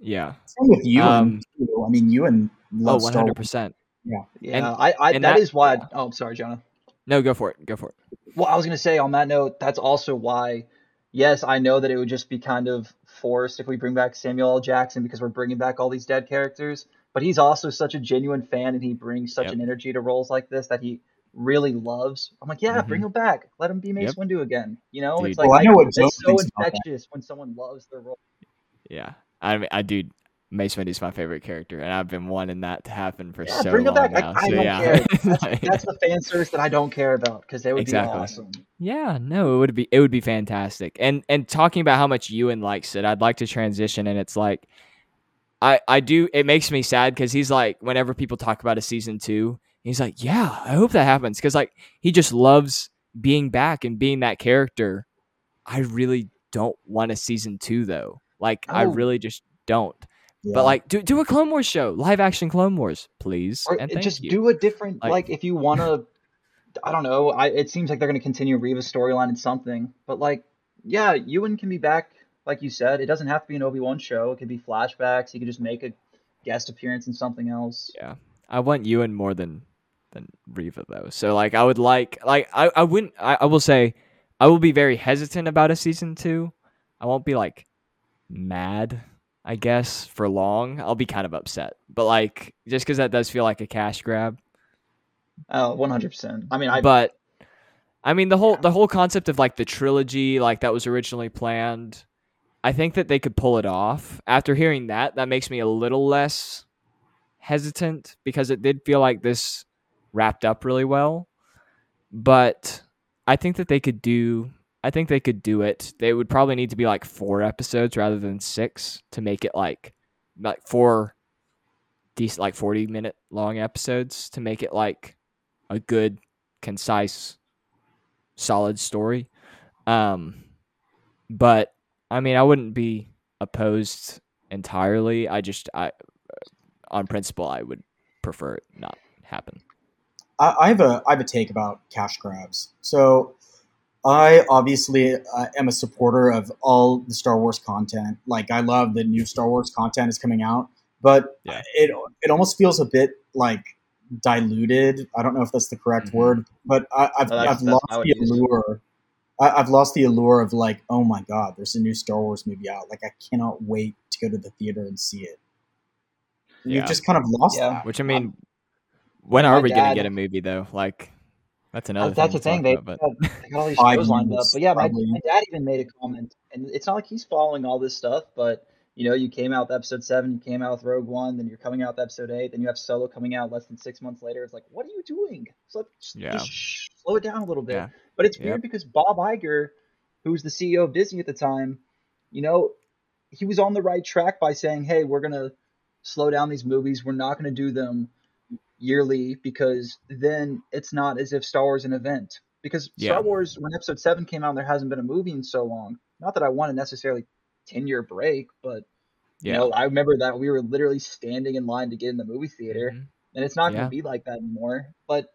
A: yeah.
E: Same with you.
A: Um,
E: too. I mean, you
A: and
E: loves
A: oh,
E: one
A: hundred percent.
F: Yeah,
A: And-
F: I, I
A: and
F: that
A: that-
F: is why.
A: yeah.
F: oh, I'm sorry, Jonah.
A: No, go for it. Go for it.
F: Well, I was gonna say on that note, that's also why. Yes, I know that it would just be kind of forced if we bring back Samuel L. Jackson because we're bringing back all these dead characters. But he's also such a genuine fan, and he brings such
A: Yep.
F: an energy to roles like this that he really loves. I'm like, yeah, bring mm-hmm. him back. Let him be Mace
A: Yep.
F: Windu again. You know,
A: Dude.
F: it's like
E: Well, I know what
F: it's
E: Joe
F: so
E: thinks about that.
F: infectious when someone loves their role.
A: Yeah, I mean, I do. Mace Windu's my favorite character, and I've been wanting that to happen for
F: Yeah,
A: so
F: bring him
A: long
F: back. I-
A: now.
F: I
A: so
F: don't
A: yeah,
F: care. That's, that's the fan service that I don't care about because they would
A: Exactly.
F: be awesome.
A: Yeah, no, it would be it would be fantastic. And and talking about how much Ewan likes it, I'd like to transition and it's like I I do it makes me sad cuz he's like whenever people talk about a season 2, he's like, "Yeah, I hope that happens" cuz like he just loves being back and being that character. I really don't want a season 2 though. Like I
F: Oh.
A: really just don't.
E: Yeah.
A: But like do do a Clone Wars show, live action Clone Wars, please.
F: Or
A: and
F: just
A: you.
F: do a different
A: Like-
F: like, if you want to. I don't know. I it seems like they're going to continue Reva's storyline and something, but like, yeah, Ewan can be back. Like you said, it doesn't have to be an Obi Wan show. It could be flashbacks. He could just make a guest appearance in something else.
A: Yeah. I want Ewan more than than Reva though. So like I would like like I, I wouldn't I, I will say I will be very hesitant about a season two. I won't be like mad, I guess, for long. I'll be kind of upset. But like just because that does feel like a cash grab.
F: Oh, 100%. I mean, I
A: but I mean the whole the whole concept of like the trilogy like that was originally planned. I think that they could pull it off. After hearing that, that makes me a little less hesitant because it did feel like this wrapped up really well. But I think that they could do I think they could do it. They would probably need to be like 4 episodes rather than 6 to make it like like four decent like 40 minute long episodes to make it like a good concise solid story. Um, but I mean, I wouldn't be opposed entirely. I just, I, on principle, I would prefer it not happen.
E: I, I have a I have a take about cash grabs. So I obviously uh, am a supporter of all the Star Wars content. Like I love that new Star Wars content is coming out, but
A: Yeah.
E: it it almost feels a bit like diluted. I don't know if that's the correct
A: Mhm.
E: word, but I, I've
F: No,
E: I've lost the
F: is.
E: allure. I, I've lost the allure of like, oh my god, there's a new Star Wars movie out. Like I cannot wait to go to the theater and see it.
A: Yeah.
E: You've just kind of lost
F: Yeah.
E: that.
A: Which I mean, when are we gonna get a movie though? Like, that's another.
F: Uh, that's the
A: thing.
F: thing. They,
A: about,
F: got, they got all these shows lined up. But yeah, my, my dad even made a comment, and it's not like he's following all this stuff, but you know, you came out with episode seven, you came out with Rogue One, then you're coming out with episode eight, then you have Solo coming out less than six months later. It's like, what are you doing? So just,
A: Yeah.
F: just slow it down a little bit.
A: Yeah.
F: But it's
A: Yep.
F: weird because Bob Iger, who was the CEO of Disney at the time, you know, he was on the right track by saying, "Hey, we're gonna slow down these movies. We're not gonna do them yearly because then it's not as if Star Wars is an event. Because
A: Yeah.
F: Star Wars, when Episode Seven came out, there hasn't been a movie in so long. Not that I want to necessarily ten year break, but
A: yeah.
F: you know, I remember that we were literally standing in line to get in the movie theater,
A: Mhm.
F: and it's not
A: Yeah.
F: going to be like that anymore. But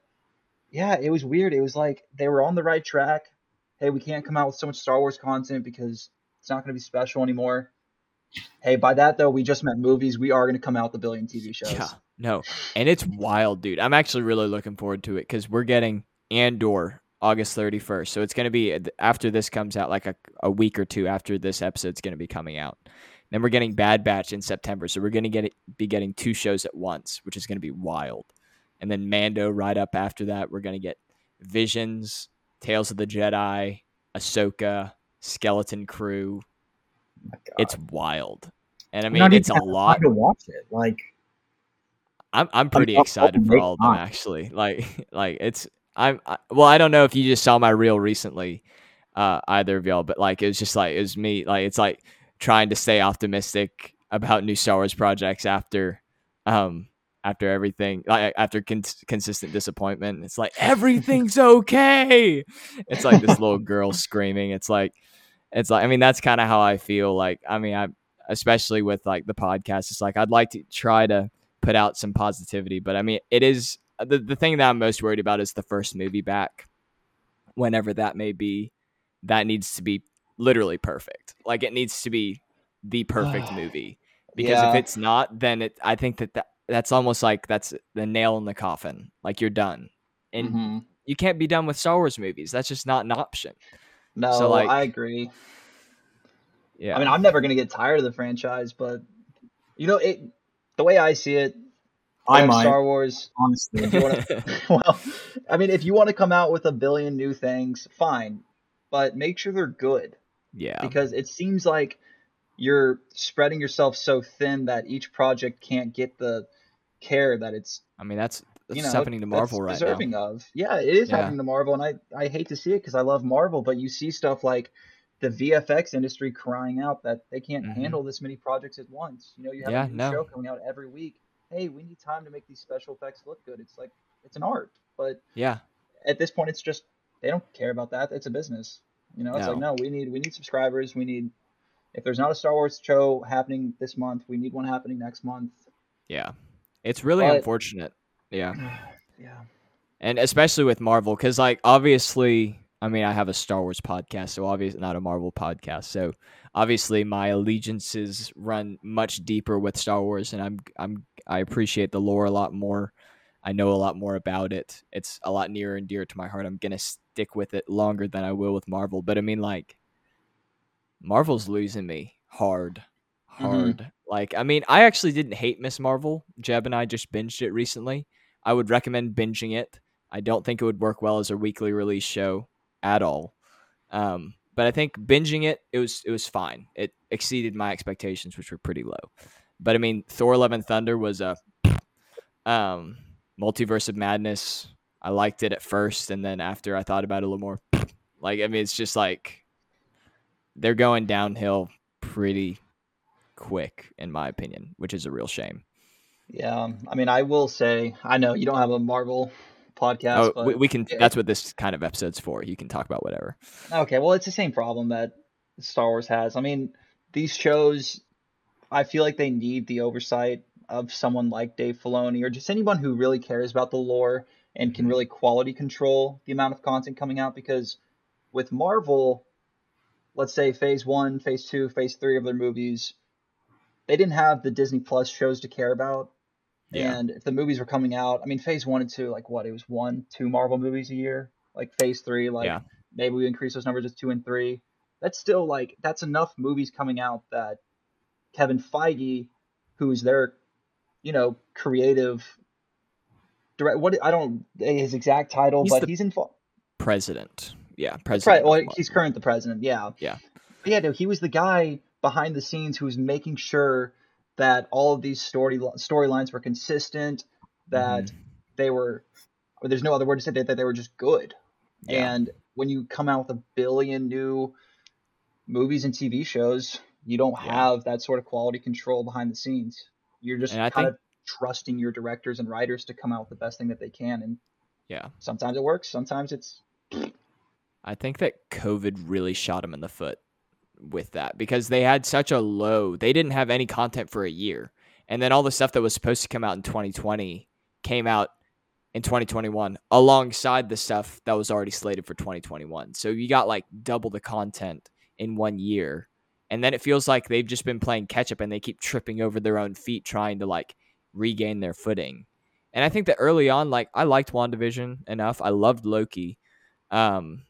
F: yeah, it was weird. It was like they were on the right track. Hey, we can't come out with so much Star Wars content because it's not going to be special anymore. Hey, by that though, we just meant movies. We are going to come out with a billion TV shows.
A: Yeah, no, and it's wild, dude. I'm actually really looking forward to it because we're getting Andor August 31st, so it's gonna be uh, after this comes out, like a, a week or two after this episode's gonna be coming out. Then we're getting Bad Batch in September, so we're gonna get it, be getting two shows at once, which is gonna be wild. And then Mando right up after that, we're gonna get Visions, Tales of the Jedi, Ahsoka, Skeleton Crew.
E: God.
A: It's wild, and I mean it's a lot.
E: to watch it. Like
A: I'm I'm pretty
E: I'll
A: excited for all of them
E: time.
A: actually. Like like it's I'm I, well I don't know if you just saw my reel recently, uh, either of y'all, but like it was just like it was me like it's like trying to stay optimistic about new Star Wars projects after, um after everything like after con- consistent disappointment. It's like everything's okay. It's like this little girl screaming. It's like it's like I mean that's kind of how I feel. Like I mean I especially with like the podcast. It's like I'd like to try to put out some positivity. But I mean, it is the the thing that I'm most worried about is the first movie back, whenever that may be. That needs to be literally perfect. Like it needs to be the perfect movie. Because
F: Yeah.
A: if it's not, then it. I think that, that that's almost like that's the nail in the coffin. Like you're done, and
F: Mhm.
A: you can't be done with Star Wars movies. That's just not an option.
F: No,
A: So, like-
F: I agree.
A: Yeah.
F: I mean, I'm never gonna get tired of the franchise, but you know, it the way I see it,
E: I
F: love
E: might
F: Star Wars.
E: honestly.
F: If you wanna, well, I mean, if you want to come out with a billion new things, fine, but make sure they're good
A: yeah.
F: because it seems like you're spreading yourself so thin that each project can't get the care that it's
A: I mean, that's that's
F: you know
A: happening to
F: that's
A: Marvel right now.
F: deserving of. Yeah, it is
A: Yeah.
F: happening to Marvel, and I I hate to see it because I love Marvel, but you see stuff like the VFX industry crying out that they can't
A: Mhm.
F: handle this many projects at once. You know, you have
A: Yeah,
F: a new
A: no.
F: show coming out every week. Hey, we need time to make these special effects look good. It's like it's an art, but
A: Yeah.
F: at this point, it's just they don't care about that. It's a business. You know, it's like
A: No.
F: no, we need we need subscribers. We need if there's not a Star Wars show happening this month, we need one happening next month.
A: Yeah. It's really
F: But-
A: unfortunate. Yeah.
F: Yeah.
A: And especially with Marvel, because, like, obviously, I mean, I have a Star Wars podcast, so obviously not a Marvel podcast. So obviously, my allegiances run much deeper with Star Wars, and I'm, I'm, I appreciate the lore a lot more. I know a lot more about it. It's a lot nearer and dear to my heart. I'm gonna stick with it longer than I will with Marvel. But I mean, like, Marvel's losing me hard, mm-hmm. hard. Like, I mean, I actually didn't hate Miss Marvel. Jeb and I just binged it recently. I would recommend binging it. I don't think it would work well as a weekly release show at all. Um, but I think binging it, it was it was fine. It exceeded my expectations, which were pretty low. But I mean, Thor: Love and Thunder was a um, multiverse of madness. I liked it at first, and then after I thought about it a little more, like I mean, it's just like they're going downhill pretty quick, in my opinion, which is a real shame.
F: Yeah, I mean, I will say, I know you don't have a Marvel Oh, podcast,
A: Oh,
F: but
A: we, we can.
F: it-
A: That's what this kind of episode's for. You can talk about whatever.
F: Okay, well, it's the same problem that Star Wars has. I mean, these shows, I feel like they need the oversight of someone like Dave Filoni or just anyone who really cares about the lore and can mm-hmm. really quality control the amount of content coming out. Because with Marvel, let's say Phase One, Phase Two, Phase Three of their movies, they didn't have the Disney Plus shows to care about.
A: Yeah.
F: And if the movies were coming out, I mean, Phase One and Two, like what? It was one, two Marvel movies a year. Like Phase Three, like
A: Yeah.
F: maybe we increase those numbers to two and three. That's still like that's enough movies coming out that Kevin Feige, who's their, you know, creative direct. What I don't his exact title,
A: He's
F: but he's involved.
A: President. Yeah,
F: Pre-
A: president.
F: well, he's current the president. Yeah.
A: Yeah.
F: But yeah, no, he was the guy behind the scenes who was making sure that all of these story storylines were consistent, that
A: Mhm.
F: they were, or there's no other word to say that, that they were just good.
A: Yeah.
F: And when you come out with a billion new movies and TV shows, you don't
A: Yeah.
F: have that sort of quality control behind the scenes. You're just
A: And
F: kind
A: think-
F: of trusting your directors and writers to come out with the best thing that they can. And
A: Yeah.
F: sometimes it works, sometimes it's
A: I think that COVID really shot him in the foot with that because they had such a low, they didn't have any content for a year. And then all the stuff that was supposed to come out in 2020 came out in 2021 alongside the stuff that was already slated for 2021. So you got like double the content in one year. And then it feels like they've just been playing catch up and they keep tripping over their own feet trying to like regain their footing. And I think that early on, like I liked WandaVision enough. I loved Loki. Um,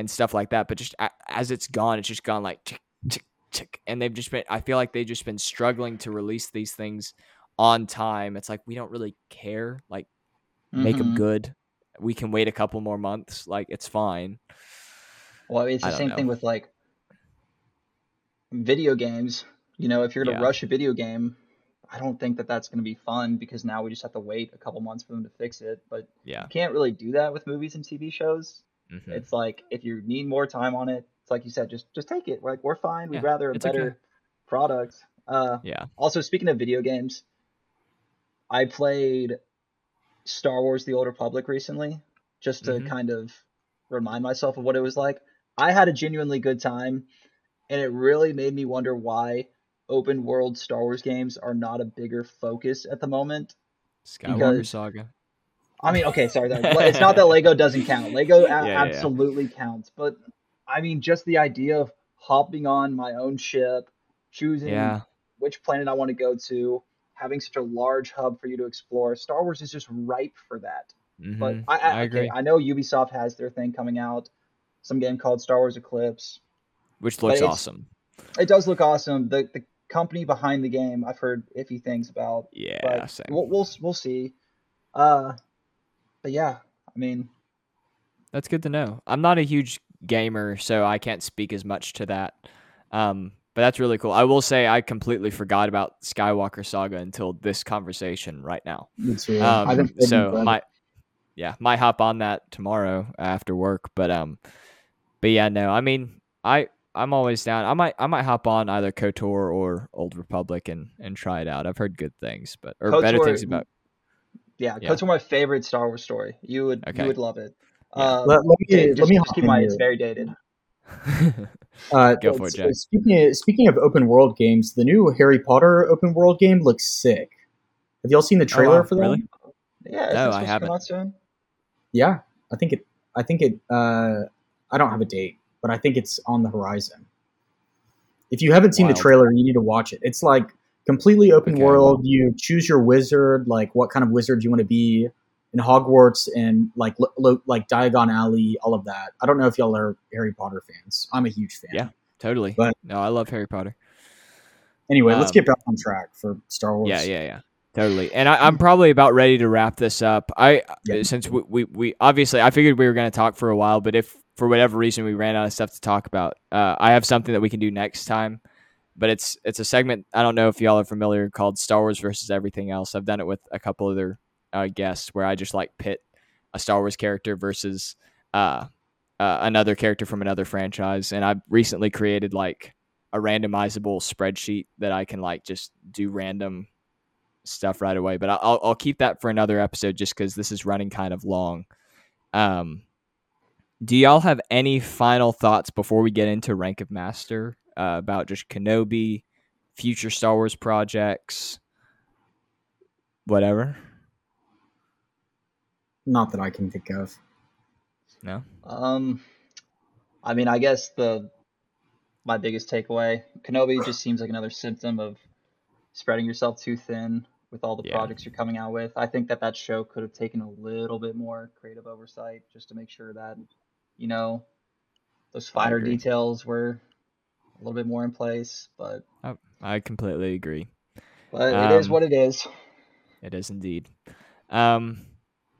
A: and stuff like that. But just a- as it's gone, it's just gone like tick, tick, tick. And they've just been, I feel like they've just been struggling to release these things on time. It's like, we don't really care. Like, make them
F: mm-hmm.
A: good. We can wait a couple more months. Like, it's fine.
F: Well, it's
A: I
F: the
A: don't
F: same
A: know.
F: thing with like video games. You know, if you're going to
A: Yeah.
F: rush a video game, I don't think that that's going to be fun because now we just have to wait a couple months for them to fix it. But
A: Yeah.
F: you can't really do that with movies and TV shows.
A: Mhm.
F: It's like if you need more time on it, it's like you said, just just take it. We're like we're fine. We'd
A: Yeah,
F: rather a better
A: okay.
F: product. Uh,
A: Yeah.
F: also, speaking of video games, I played Star Wars: The Old Republic recently, just to
A: Mhm.
F: kind of remind myself of what it was like. I had a genuinely good time, and it really made me wonder why open world Star Wars games are not a bigger focus at the moment.
A: Skywalker
F: Because-
A: Saga.
F: I mean, okay, sorry, sorry. it's not that Lego doesn't count. Lego a-
A: Yeah, yeah, yeah.
F: absolutely counts, but I mean, just the idea of hopping on my own ship, choosing
A: Yeah.
F: which planet I want to go to, having such a large hub for you to explore. Star Wars is just ripe for that. But
A: Mhm.
F: I, I,
A: I
F: okay,
A: agree.
F: I know Ubisoft has their thing coming out, some game called Star Wars Eclipse.
A: Which looks awesome.
F: It does look awesome. The the company behind the game, I've heard iffy things about,
A: Yeah.
F: but we'll, we'll we'll see. Uh, but yeah, I mean,
A: That's good to know. I'm not a huge gamer, so I can't speak as much to that. Um, but that's really cool. I will say I completely forgot about Skywalker Saga until this conversation right now.
E: Me too. I
A: Um, so my yeah, might hop on that tomorrow after work. But um, but yeah, no, I mean, I I'm always down. I might I might hop on either Kotor or Old Republic and and try it out. I've heard good things, but or better things about.
F: Yeah,
A: Yeah.
F: KOTOR my favorite Star Wars story. You would
A: Okay.
F: you would love it.
A: Yeah.
F: Uh,
E: let, let me
F: okay,
E: let
F: just,
E: me
F: just keep
E: in
F: in mind it's very dated.
E: Uh,
A: Go for it,
E: s-
A: Jack.
E: Speaking of, speaking of open world games, the new Harry Potter open world game looks sick. Have y'all seen the trailer
A: wow,
E: for that?
A: really?
F: Yeah,
A: No, I haven't.
F: come out soon?
E: Yeah, I think it. I think it. Uh, I don't have a date, but I think it's on the horizon. If you haven't seen
A: Wild.
E: the trailer, you need to watch it. It's like completely open
A: Okay,
E: world. You choose your wizard, like what kind of wizard you want to be. in Hogwarts and like lo- lo- like Diagon Alley, all of that. I don't know if y'all are Harry Potter fans. I'm a huge fan.
A: Yeah. Totally.
E: But-
A: no, I love Harry Potter.
E: Anyway, let's
A: Um,
E: get back on track for Star Wars.
A: Yeah, yeah, yeah. Totally. And I, I'm probably about ready to wrap this up. I
E: Yeah.
A: since we, we, we obviously I figured we were going to talk for a while, but if for whatever reason we ran out of stuff to talk about, uh, I have something that we can do next time. But it's it's a segment I don't know if y'all are familiar called Star Wars versus everything else. I've done it with a couple other uh, guests where I just like pit a Star Wars character versus uh, uh, another character from another franchise, and I've recently created like a randomizable spreadsheet that I can like just do random stuff right away. But I'll I'll keep that for another episode just because this is running kind of long. Um, do y'all have any final thoughts before we get into rank of master uh, about just Kenobi, future Star Wars projects, whatever?
E: Not that I can think of.
A: No.
F: Um, I mean, I guess the my biggest takeaway, Kenobi just seems like another symptom of spreading yourself too thin with all the
A: Yeah.
F: projects you're coming out with. I think that that show could have taken a little bit more creative oversight just to make sure that you know those finer details were a little bit more in place. But
A: I completely agree.
F: but it is
A: Um,
F: what it is.
A: It is indeed. Um,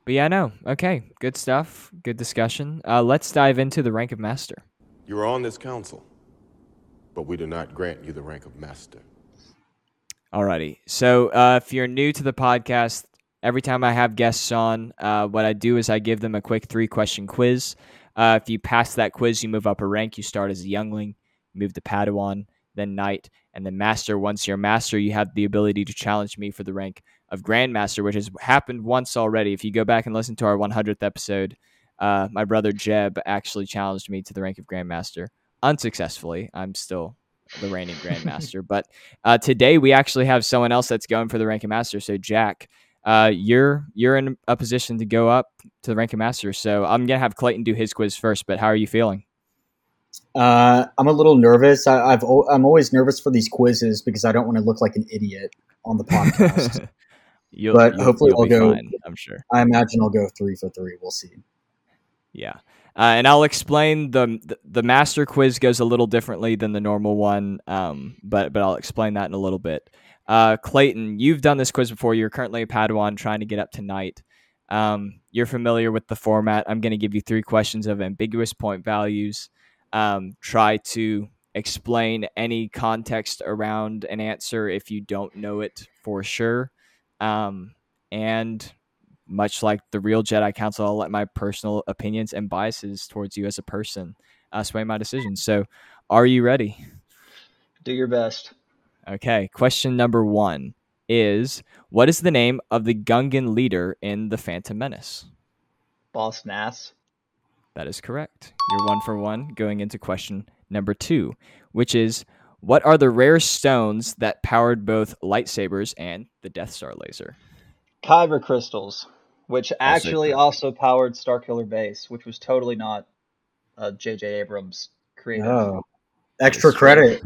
A: but yeah, no. Okay, good stuff. Good discussion. Uh, let's dive into the rank of master.
H: You are on this council, but we do not grant you the rank of master.
A: Alrighty. So uh, if you're new to the podcast, every time I have guests on, uh, what I do is I give them a quick three question quiz. Uh, if you pass that quiz, you move up a rank. You start as a youngling, move to Padawan, then knight, and then master. Once you're master, you have the ability to challenge me for the rank of grandmaster, which has happened once already. If you go back and listen to our 100th episode, uh, my brother Jeb actually challenged me to the rank of grandmaster unsuccessfully. I'm still the reigning grandmaster, but uh, today we actually have someone else that's going for the rank of master. So Jack, uh, you're you're in a position to go up to the rank of master. So I'm gonna have Clayton do his quiz first. But how are you feeling?
E: Uh, I'm a little nervous. I, I've al- I'm always nervous for these quizzes because I don't want to look like an idiot on the podcast.
A: you'll,
E: But
A: you'll-
E: hopefully
A: you'll
E: I'll go-
A: fine, I'm sure.
E: I imagine I'll go three for three. We'll see.
A: Yeah. Uh, and I'll explain the, the the master quiz goes a little differently than the normal one, um, but but I'll explain that in a little bit. Uh, Clayton, you've done this quiz before. You're currently a Padawan trying to get up tonight. Um, you're familiar with the format. I'm going to give you three questions of ambiguous point values. Um, try to explain any context around an answer if you don't know it for sure. Um, and much like the real Jedi Council, I'll let my personal opinions and biases towards you as a person uh, sway my decisions. So, are you ready?
F: Do your best.
A: Okay. Question number one is What is the name of the Gungan leader in The Phantom Menace?
F: Boss Nass.
A: That is correct. You're one for one going into question number two, which is What are the rare stones that powered both lightsabers and the Death Star laser?
F: Kyber crystals, which actually also powered Starkiller Base, which was totally not uh, J.J. Abrams creative.
E: Oh, extra credit.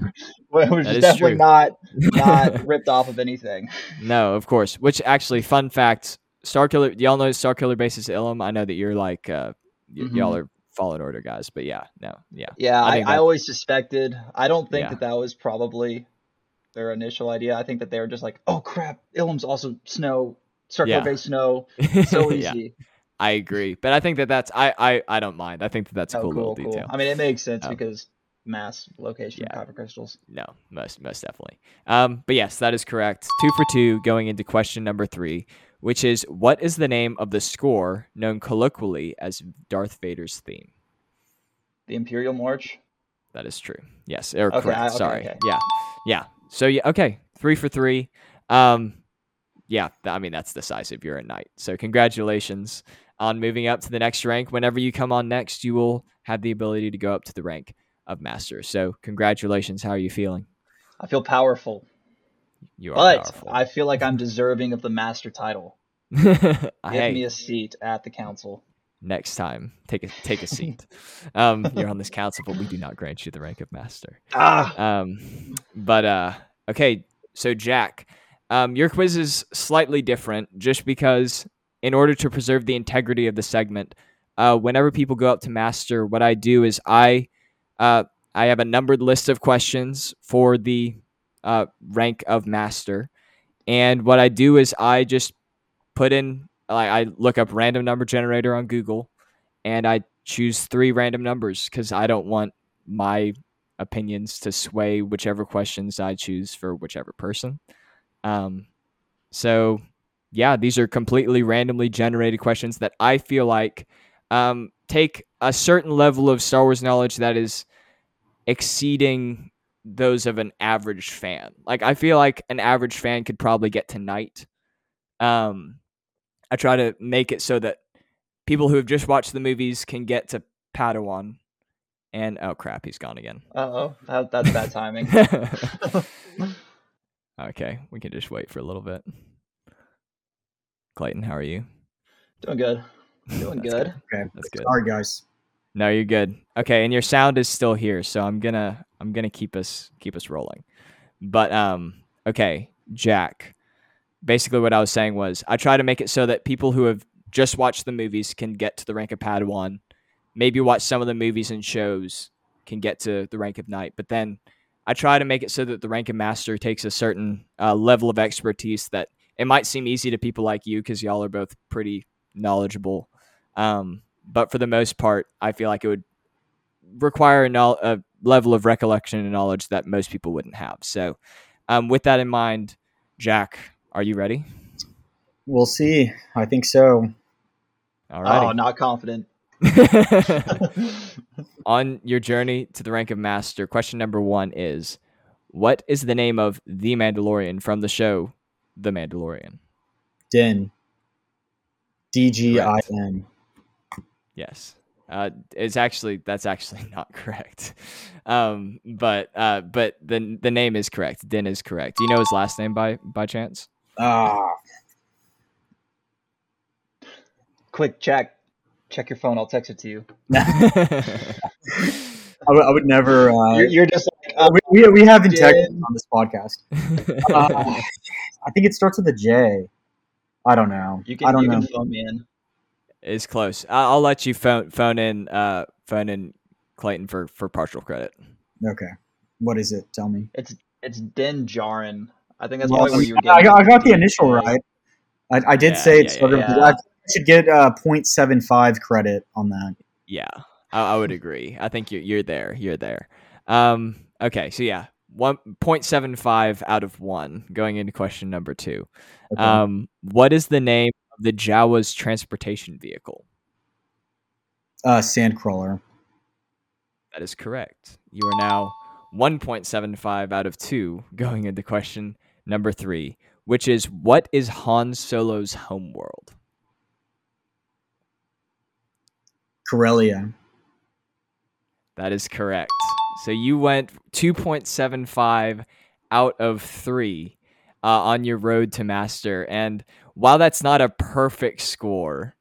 F: Well, it was
A: That is
F: definitely
A: true.
F: not not ripped off of anything.
A: No, of course. Which actually, fun fact: Starkiller. Y'all know Starkiller Base is Ilum. I know that you're like, uh, y-
F: Mhm.
A: y'all are Fallen Order guys, but yeah, no, yeah,
F: Yeah,
A: I
F: I, I, always suspected. I don't think
A: Yeah.
F: that that was probably their initial idea. I think that they were just like, "Oh crap, Ilum's also snow, Starkiller
A: Yeah.
F: Base snow, so
A: Yeah,
F: easy."
A: I agree, but I think that that's I I, I don't mind. I think that that's a
F: oh,
A: cool,
F: cool,
A: little
F: cool.
A: detail.
F: I mean, it makes sense
A: Um,
F: because mass location
A: yeah.
F: of Kyber crystals.
A: No, most most definitely. Um, but yes, that is correct. Two for two, going into question number three, which is what is the name of the score known colloquially as Darth Vader's theme?
F: The Imperial March.
A: That is true. Yes, or
F: Okay,
A: correct.
F: I- okay,
A: Sorry.
F: okay.
A: Yeah, yeah. So yeah, okay, three for three. Um, yeah, I mean that's decisive. You're a knight. So congratulations on moving up to the next rank. Whenever you come on next, you will have the ability to go up to the rank of master. So congratulations. How are you feeling?
F: I feel powerful,
A: You are
F: but
A: powerful.
F: I feel like I'm deserving of the master title. Give
A: hey,
F: me a seat at the council.
A: next time, take a take a seat. um, you're on this council, but we do not grant you the rank of master.
F: Ah,
A: Um, but uh, okay, so Jack, um, your quiz is slightly different just because in order to preserve the integrity of the segment, uh, whenever people go up to master, what I do is I uh, I have a numbered list of questions for the uh, rank of master, and what I do is I just put in like I look up random number generator on Google, and I choose three random numbers because I don't want my opinions to sway whichever questions I choose for whichever person. Um, so yeah, these are completely randomly generated questions that I feel like um, take a certain level of Star Wars knowledge that is exceeding those of an average fan. Like I feel like an average fan could probably get tonight. Um, I try to make it so that people who have just watched the movies can get to Padawan. And oh crap, he's gone again.
F: Uh oh, that's bad timing.
A: okay, we can just wait for a little bit. Clayton, how are you?
F: Doing good. Doing
A: That's
F: good.
E: Okay.
A: That's good.
E: Sorry, guys.
A: No, you're good. Okay, and your sound is still here, so I'm gonna I'm gonna keep us keep us rolling. But um, okay, Jack. Basically, what I was saying was I try to make it so that people who have just watched the movies can get to the rank of Padawan. Maybe watch some of the movies and shows can get to the rank of Knight, but then I try to make it so that the rank of Master takes a certain uh, level of expertise that it might seem easy to people like you because y'all are both pretty knowledgeable. Um, but for the most part, I feel like it would require a, no- a level of recollection and knowledge that most people wouldn't have. So, um, with that in mind, Jack, are you ready?
E: We'll see. I think so.
A: All right.
F: Oh,
A: right.
F: not confident.
A: On your journey to the rank of master, question number one is What is the name of the Mandalorian from the show The Mandalorian?
E: Din. D G I N.
A: Yes. Uh, it's actually that's actually not correct, um, but uh, but the the name is correct. Din is correct. Do you know his last name by by chance?
E: Ah,
F: Quick, check. Check your phone. I'll text it to you.
E: I would- I would never. Uh,
F: You're, you're just like,
E: uh,
F: uh,
E: we, we, we have
F: Din.
E: integrity on this podcast. Uh, I think it starts with a J. I don't know.
F: you
E: I don't
F: you
E: know.
F: can phone me in.
A: It's close. I- I'll let you phone phone in uh, phone in Clayton for for partial credit.
E: Okay. What is it? Tell me.
F: It's it's Din Djarin. I think that's
E: Well,
F: probably where you were
E: I,
F: getting.
E: got, I got the initial right. I, I did
A: Yeah,
E: say it's.
A: yeah,
F: yeah.
E: I should get uh, 0.75 credit on that.
A: Yeah, I, I would agree. I think you're you're there. You're there. Um, okay, so yeah, one point seven five out of one. Going into question number two.
E: Okay.
A: Um, what is the name of the Jawa's transportation vehicle?
E: uh, Sandcrawler.
A: That is correct. You are now 1.75 out of 2 going into question number 3, which is what is Han Solo's homeworld?
E: Corellia.
A: That is correct. So you went 2.75 out of 3 uh, on your road to master and while that's not a perfect score,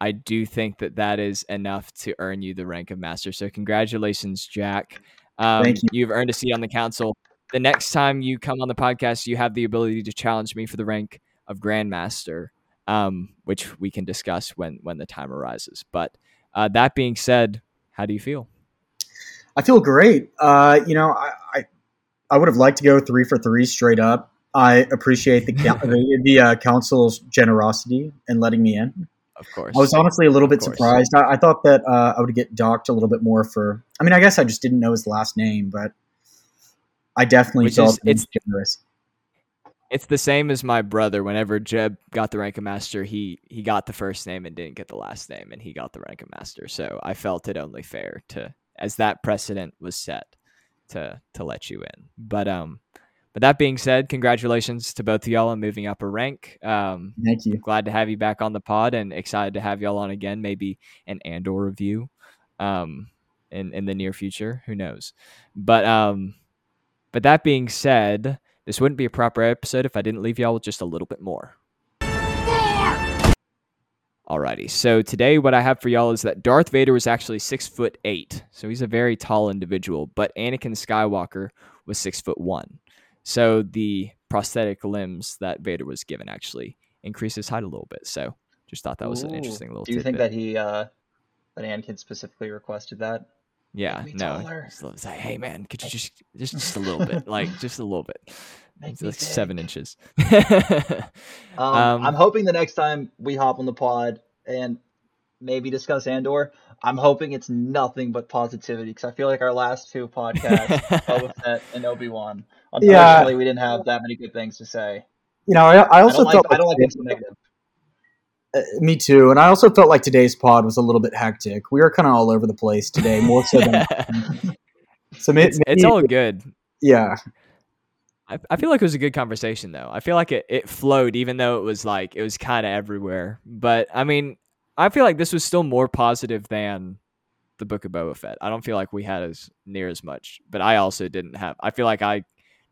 A: I do think that that is enough to earn you the rank of master. So congratulations, Jack. Um,
E: Thank you.
A: You've earned a seat on the council. The next time you come on the podcast, you have the ability to challenge me for the rank of grandmaster, um, which we can discuss when when the time arises. But uh, that being said, how do you feel?
E: I feel great. Uh, you know, I, I I would have liked to go three for three straight up. I appreciate the the, the uh, council's generosity in letting me in.
A: Of course.
E: I was honestly a little bit surprised. I, I thought that uh, I would get docked a little bit more for. I mean, I guess I just didn't know his last name, but I definitely
A: Which
E: felt
A: is- it's-
E: generous.
A: It's the same as my brother. Whenever Jeb got the rank of master, he he got the first name and didn't get the last name, and he got the rank of master. So I felt it only fair to, as that precedent was set, to to let you in. But um, but that being said, congratulations to both of y'all on moving up a rank. Um,
E: Thank you.
A: glad to have you back on the pod, and excited to have y'all on again. Maybe an Andor review, um, in in the near future. Who knows? But um, but that being said, this wouldn't be a proper episode if I didn't leave y'all with just a little bit more. Alrighty, so today what I have for y'all is that Darth Vader was actually six foot eight, so he's a very tall individual. But Anakin Skywalker was six foot one, so the prosthetic limbs that Vader was given actually increase his height a little bit. So Just thought that was an interesting little.
F: Do you think that he, uh, that Anakin specifically requested that?
A: Yeah, no. It's it's like, hey man, could you just just just a little bit, like just a little bit,
F: Make
A: like seven
F: big.
A: inches.
F: Um,
A: Um,
F: I'm hoping the next time we hop on the pod and maybe discuss Andor, I'm hoping it's nothing but positivity because I feel like our last two podcasts, Boba Fett and Obi Wan,
E: Yeah.
F: unfortunately, we didn't have that many good things to say.
E: You know, I, I
F: I
E: also
F: don't like,
E: felt
F: I don't like being so negative.
E: uh, me too, and I also felt like today's pod was a little bit hectic. We were kind of all over the place today, more so than so. May,
A: it's, it's all good.
E: yeah.
A: I, I feel like it was a good conversation though. I feel like it, it flowed even though it was like it was kind of everywhere. But I mean, I feel like this was still more positive than the Book of Boba Fett. I don't feel like we had as near as much, but I also didn't have. I feel like I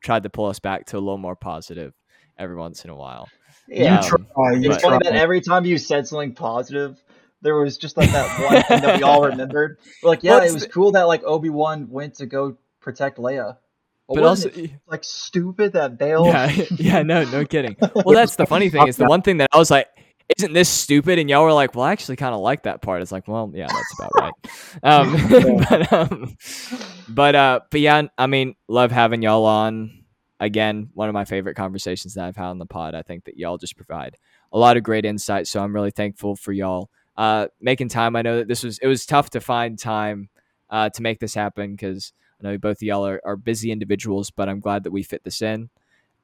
A: tried to pull us back to a little more positive every once in a while.
F: Yeah,
E: you um, try, you
F: it's
A: but-
F: funny that every time you said something positive, there was just like that one thing that we all remembered. We're like, yeah,
A: Well,
F: it was
A: the-
F: cool that like Obi Wan went to go protect Leia.
A: But
F: wasn't
A: also,
F: it, like stupid that Bail.
A: yeah, yeah, no, no kidding. Well, that's the funny thing is the one thing that I was like, isn't this stupid? And y'all were like, well, I actually kind of like that part. It's like, well, yeah, that's about right. Um, but, um, but, uh, but yeah, I mean, love having y'all on. Again, one of my favorite conversations that I've had on the pod. I think that y'all just provide a lot of great insight. So I'm really thankful for y'all uh, making time. I know that this was it was tough to find time uh, to make this happen because I know both of y'all are, are busy individuals, but I'm glad that we fit this in.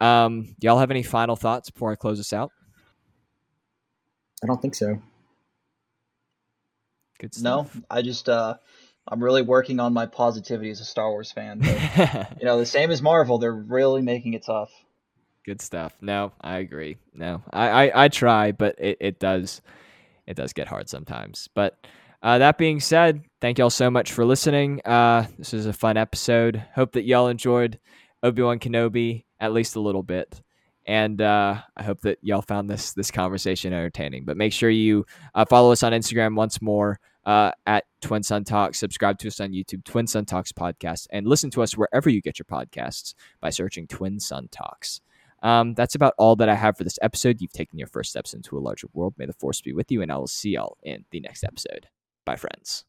A: Um, y'all have any final thoughts before I close this out?
E: I don't think so.
A: Good
F: No. I just uh I'm really working on my positivity as a Star Wars fan. But, you know, the same as Marvel, they're really making it tough.
A: Good stuff. No, I agree. No, I, I, I try, but it, it does it does get hard sometimes. But uh, that being said, thank y'all so much for listening. Uh, this was a fun episode. Hope that y'all enjoyed Obi Wan Kenobi at least a little bit, and uh, I hope that y'all found this this conversation entertaining. But make sure you uh, follow us on Instagram once more uh, at Twin Sun Talks. Subscribe to us on YouTube, Twin Sun Talks podcast, and listen to us wherever you get your podcasts by searching Twin Sun Talks. Um, that's about all that I have for this episode. You've taken your first steps into a larger world. May the force be with you, and I will see y'all in the next episode. Bye, friends.